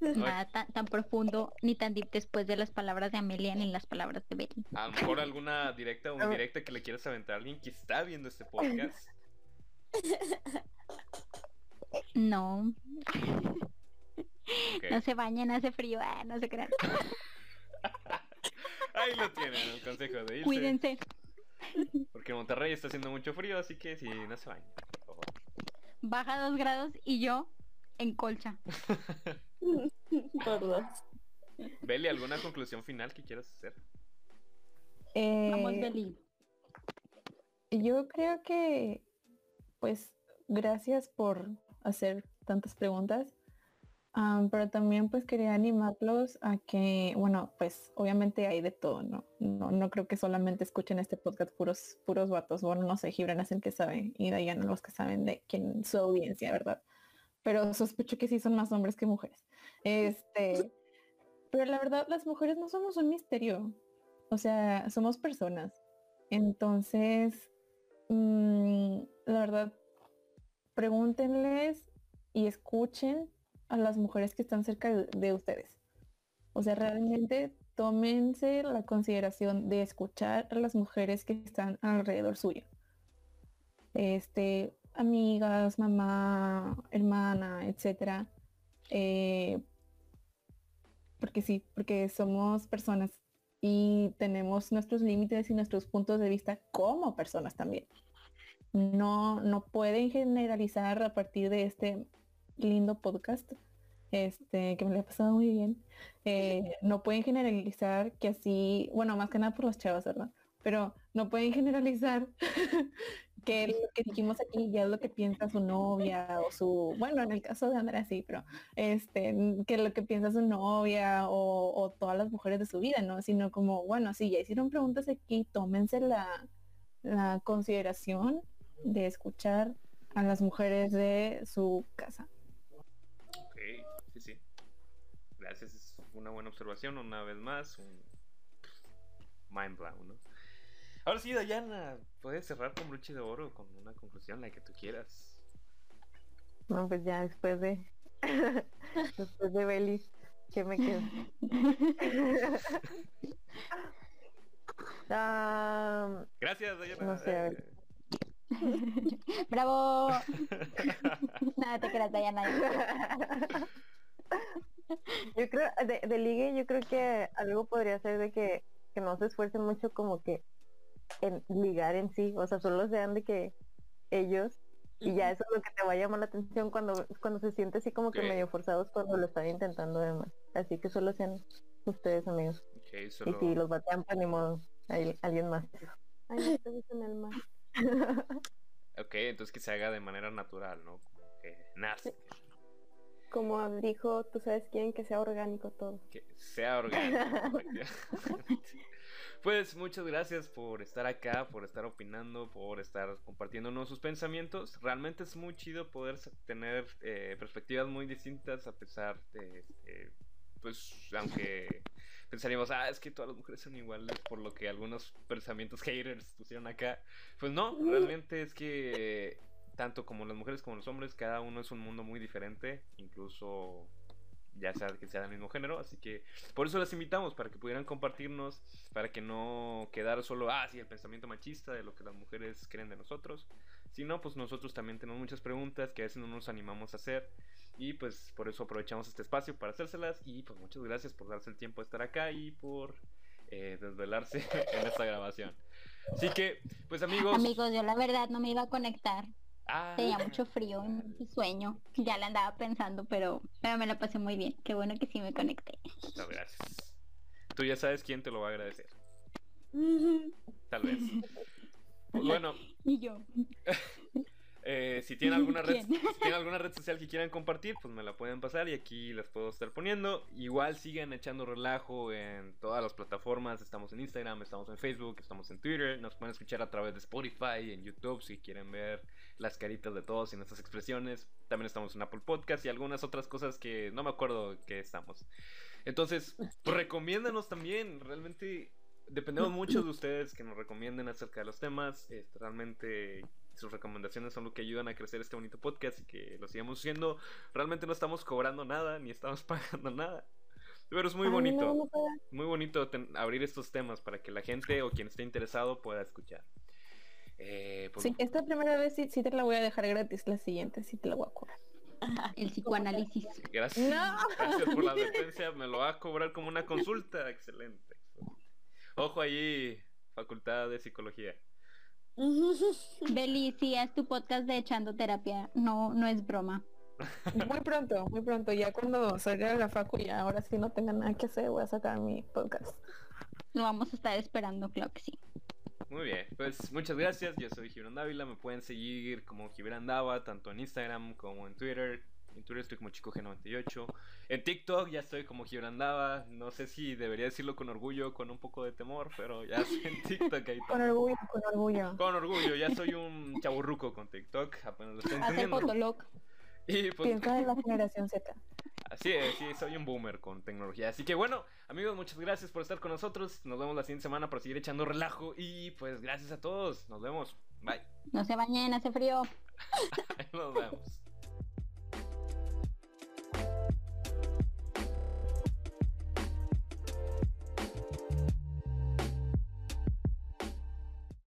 Nada tan, tan profundo ni tan deep después de las palabras de Amelia ni las palabras de Betty. A lo mejor alguna directa o indirecta que le quieras aventar a alguien que está viendo este podcast. No, no se bañen, hace frío, ah, no se crean. Ahí lo tienen, el consejo de Ilse. Cuídense. Porque Monterrey está haciendo mucho frío, así que si no se bañen, por favor. Baja dos grados y yo en colcha. Por dos. Beli, ¿alguna conclusión final que quieras hacer? Vamos, Eh, Beli. Yo creo que, pues, gracias por hacer tantas preguntas, pero también pues quería animarlos a que, bueno, pues obviamente hay de todo, ¿no? No, no creo que solamente escuchen este podcast puros, puros vatos, bueno, no sé, Gibran es el que sabe y Diana los que saben de quién su audiencia, ¿verdad? Pero sospecho que sí son más hombres que mujeres. Este, pero la verdad, las mujeres no somos un misterio, o sea, somos personas. Entonces, mm, la verdad, pregúntenles y escuchen a las mujeres que están cerca de, de ustedes. O sea, realmente tómense la consideración de escuchar a las mujeres que están alrededor suyo. Este, amigas, mamá, hermana, etcétera. Eh, porque sí, porque somos personas y tenemos nuestros límites y nuestros puntos de vista como personas también. No, no pueden generalizar a partir de este lindo podcast, este, que me lo he pasado muy bien. Eh, no pueden generalizar que así, bueno, más que nada por las chavas, ¿verdad? Pero no pueden generalizar que lo que dijimos aquí ya es lo que piensa su novia o su, bueno, en el caso de Andrea sí, pero este, que lo que piensa su novia o, o todas las mujeres de su vida, ¿no? Sino como, bueno, si ya hicieron preguntas aquí, tómense la, la consideración de escuchar a las mujeres de su casa. Ok, sí, sí. Gracias, es una buena observación, una vez más. Un mind blown, ¿no? Ahora sí, Dayana, puedes cerrar con broche de oro con una conclusión, la que tú quieras. No, pues ya después de después de Belis, ¿qué me queda? Ah, Gracias, Dayana. No sé, a ver. ¡Bravo! Nada te creas, Dayana. yo creo, de, de ligue, yo creo que algo podría ser de que, que no se esfuercen mucho como que en ligar en sí, o sea, solo sean de que ellos y ya eso es lo que te va a llamar la atención cuando cuando se siente así como que medio forzados cuando lo están intentando además. Así que solo sean ustedes amigos. Ok, Y solo... si los batean, pues ni modo, hay alguien más. Ay, en el mar. Ok, entonces que se haga de manera natural, ¿no? Como que nace. Como dijo, tú sabes quién, que sea orgánico todo. que sea orgánico. pues muchas gracias por estar acá, por estar opinando, por estar compartiéndonos sus pensamientos. Realmente es muy chido poder tener eh, perspectivas muy distintas a pesar de, este, pues, aunque pensaríamos, ah, es que todas las mujeres son iguales por lo que algunos pensamientos haters pusieron acá. Pues no, realmente es que tanto como las mujeres como los hombres, cada uno es un mundo muy diferente, incluso ya sea que sea del mismo género, así que por eso las invitamos, para que pudieran compartirnos, para que no quedara solo, ah, el pensamiento machista de lo que las mujeres creen de nosotros, sino pues nosotros también tenemos muchas preguntas que a veces no nos animamos a hacer y pues por eso aprovechamos este espacio para hacérselas y pues muchas gracias por darse el tiempo de estar acá y por eh, desvelarse en esta grabación. Así que, pues amigos... Amigos, yo la verdad no me iba a conectar. Ah, Tenía mucho frío y mucho sueño. Ya la andaba pensando, pero, pero me la pasé muy bien. Qué bueno que sí me conecté. muchas gracias. Tú ya sabes quién te lo va a agradecer, tal vez. Bueno, Y yo. Eh, si, tienen alguna red, si tienen alguna red social que quieran compartir, pues me la pueden pasar y aquí las puedo estar poniendo. Igual sigan echando relajo en todas las plataformas. Estamos en Instagram, estamos en Facebook, estamos en Twitter. Nos pueden escuchar a través de Spotify, en YouTube, si quieren ver las caritas de todos y nuestras expresiones. También estamos en Apple Podcast y algunas otras cosas que no me acuerdo que estamos. Entonces, pues recomiéndanos también. Realmente dependemos mucho de ustedes que nos recomienden acerca de los temas. Este, realmente sus recomendaciones son lo que ayudan a crecer este bonito podcast y que lo sigamos haciendo. Realmente no estamos cobrando nada ni estamos pagando nada. Pero es muy bonito, muy bonito abrir estos temas para que la gente o quien esté interesado pueda escuchar. Eh, pues, Sí, esta primera vez sí, sí te la voy a dejar gratis, la siguiente sí te la voy a cobrar. El psicoanálisis. Gracias. No. Gracias por la advertencia. Me lo va a cobrar como una consulta. Excelente. Ojo ahí, Facultad de Psicología. Beli, sí, haz tu podcast de echando terapia. No, no es broma. Muy pronto, muy pronto, ya cuando salga de la facu y ahora sí no tenga nada que hacer, voy a sacar mi podcast. Lo vamos a estar esperando, claro que sí. Muy bien, pues muchas gracias. Yo soy Gibran Dávila. Me pueden seguir como Gibran Dava, tanto en Instagram como en Twitter. En Twitter estoy como ChicoG98. En TikTok ya estoy como Gibran Dava. No sé si debería decirlo con orgullo con un poco de temor, pero ya estoy en TikTok ahí. Con orgullo, con orgullo. Con orgullo, ya soy un chaburruco con TikTok. Apenas lo estoy el entendiendo. Y pues Piensa en la generación Z. Así es, sí, soy un boomer con tecnología. Así que bueno, amigos, muchas gracias por estar con nosotros. Nos vemos la siguiente semana para seguir echando relajo. Y pues gracias a todos. Nos vemos. Bye. No se bañen, hace frío. Nos vemos.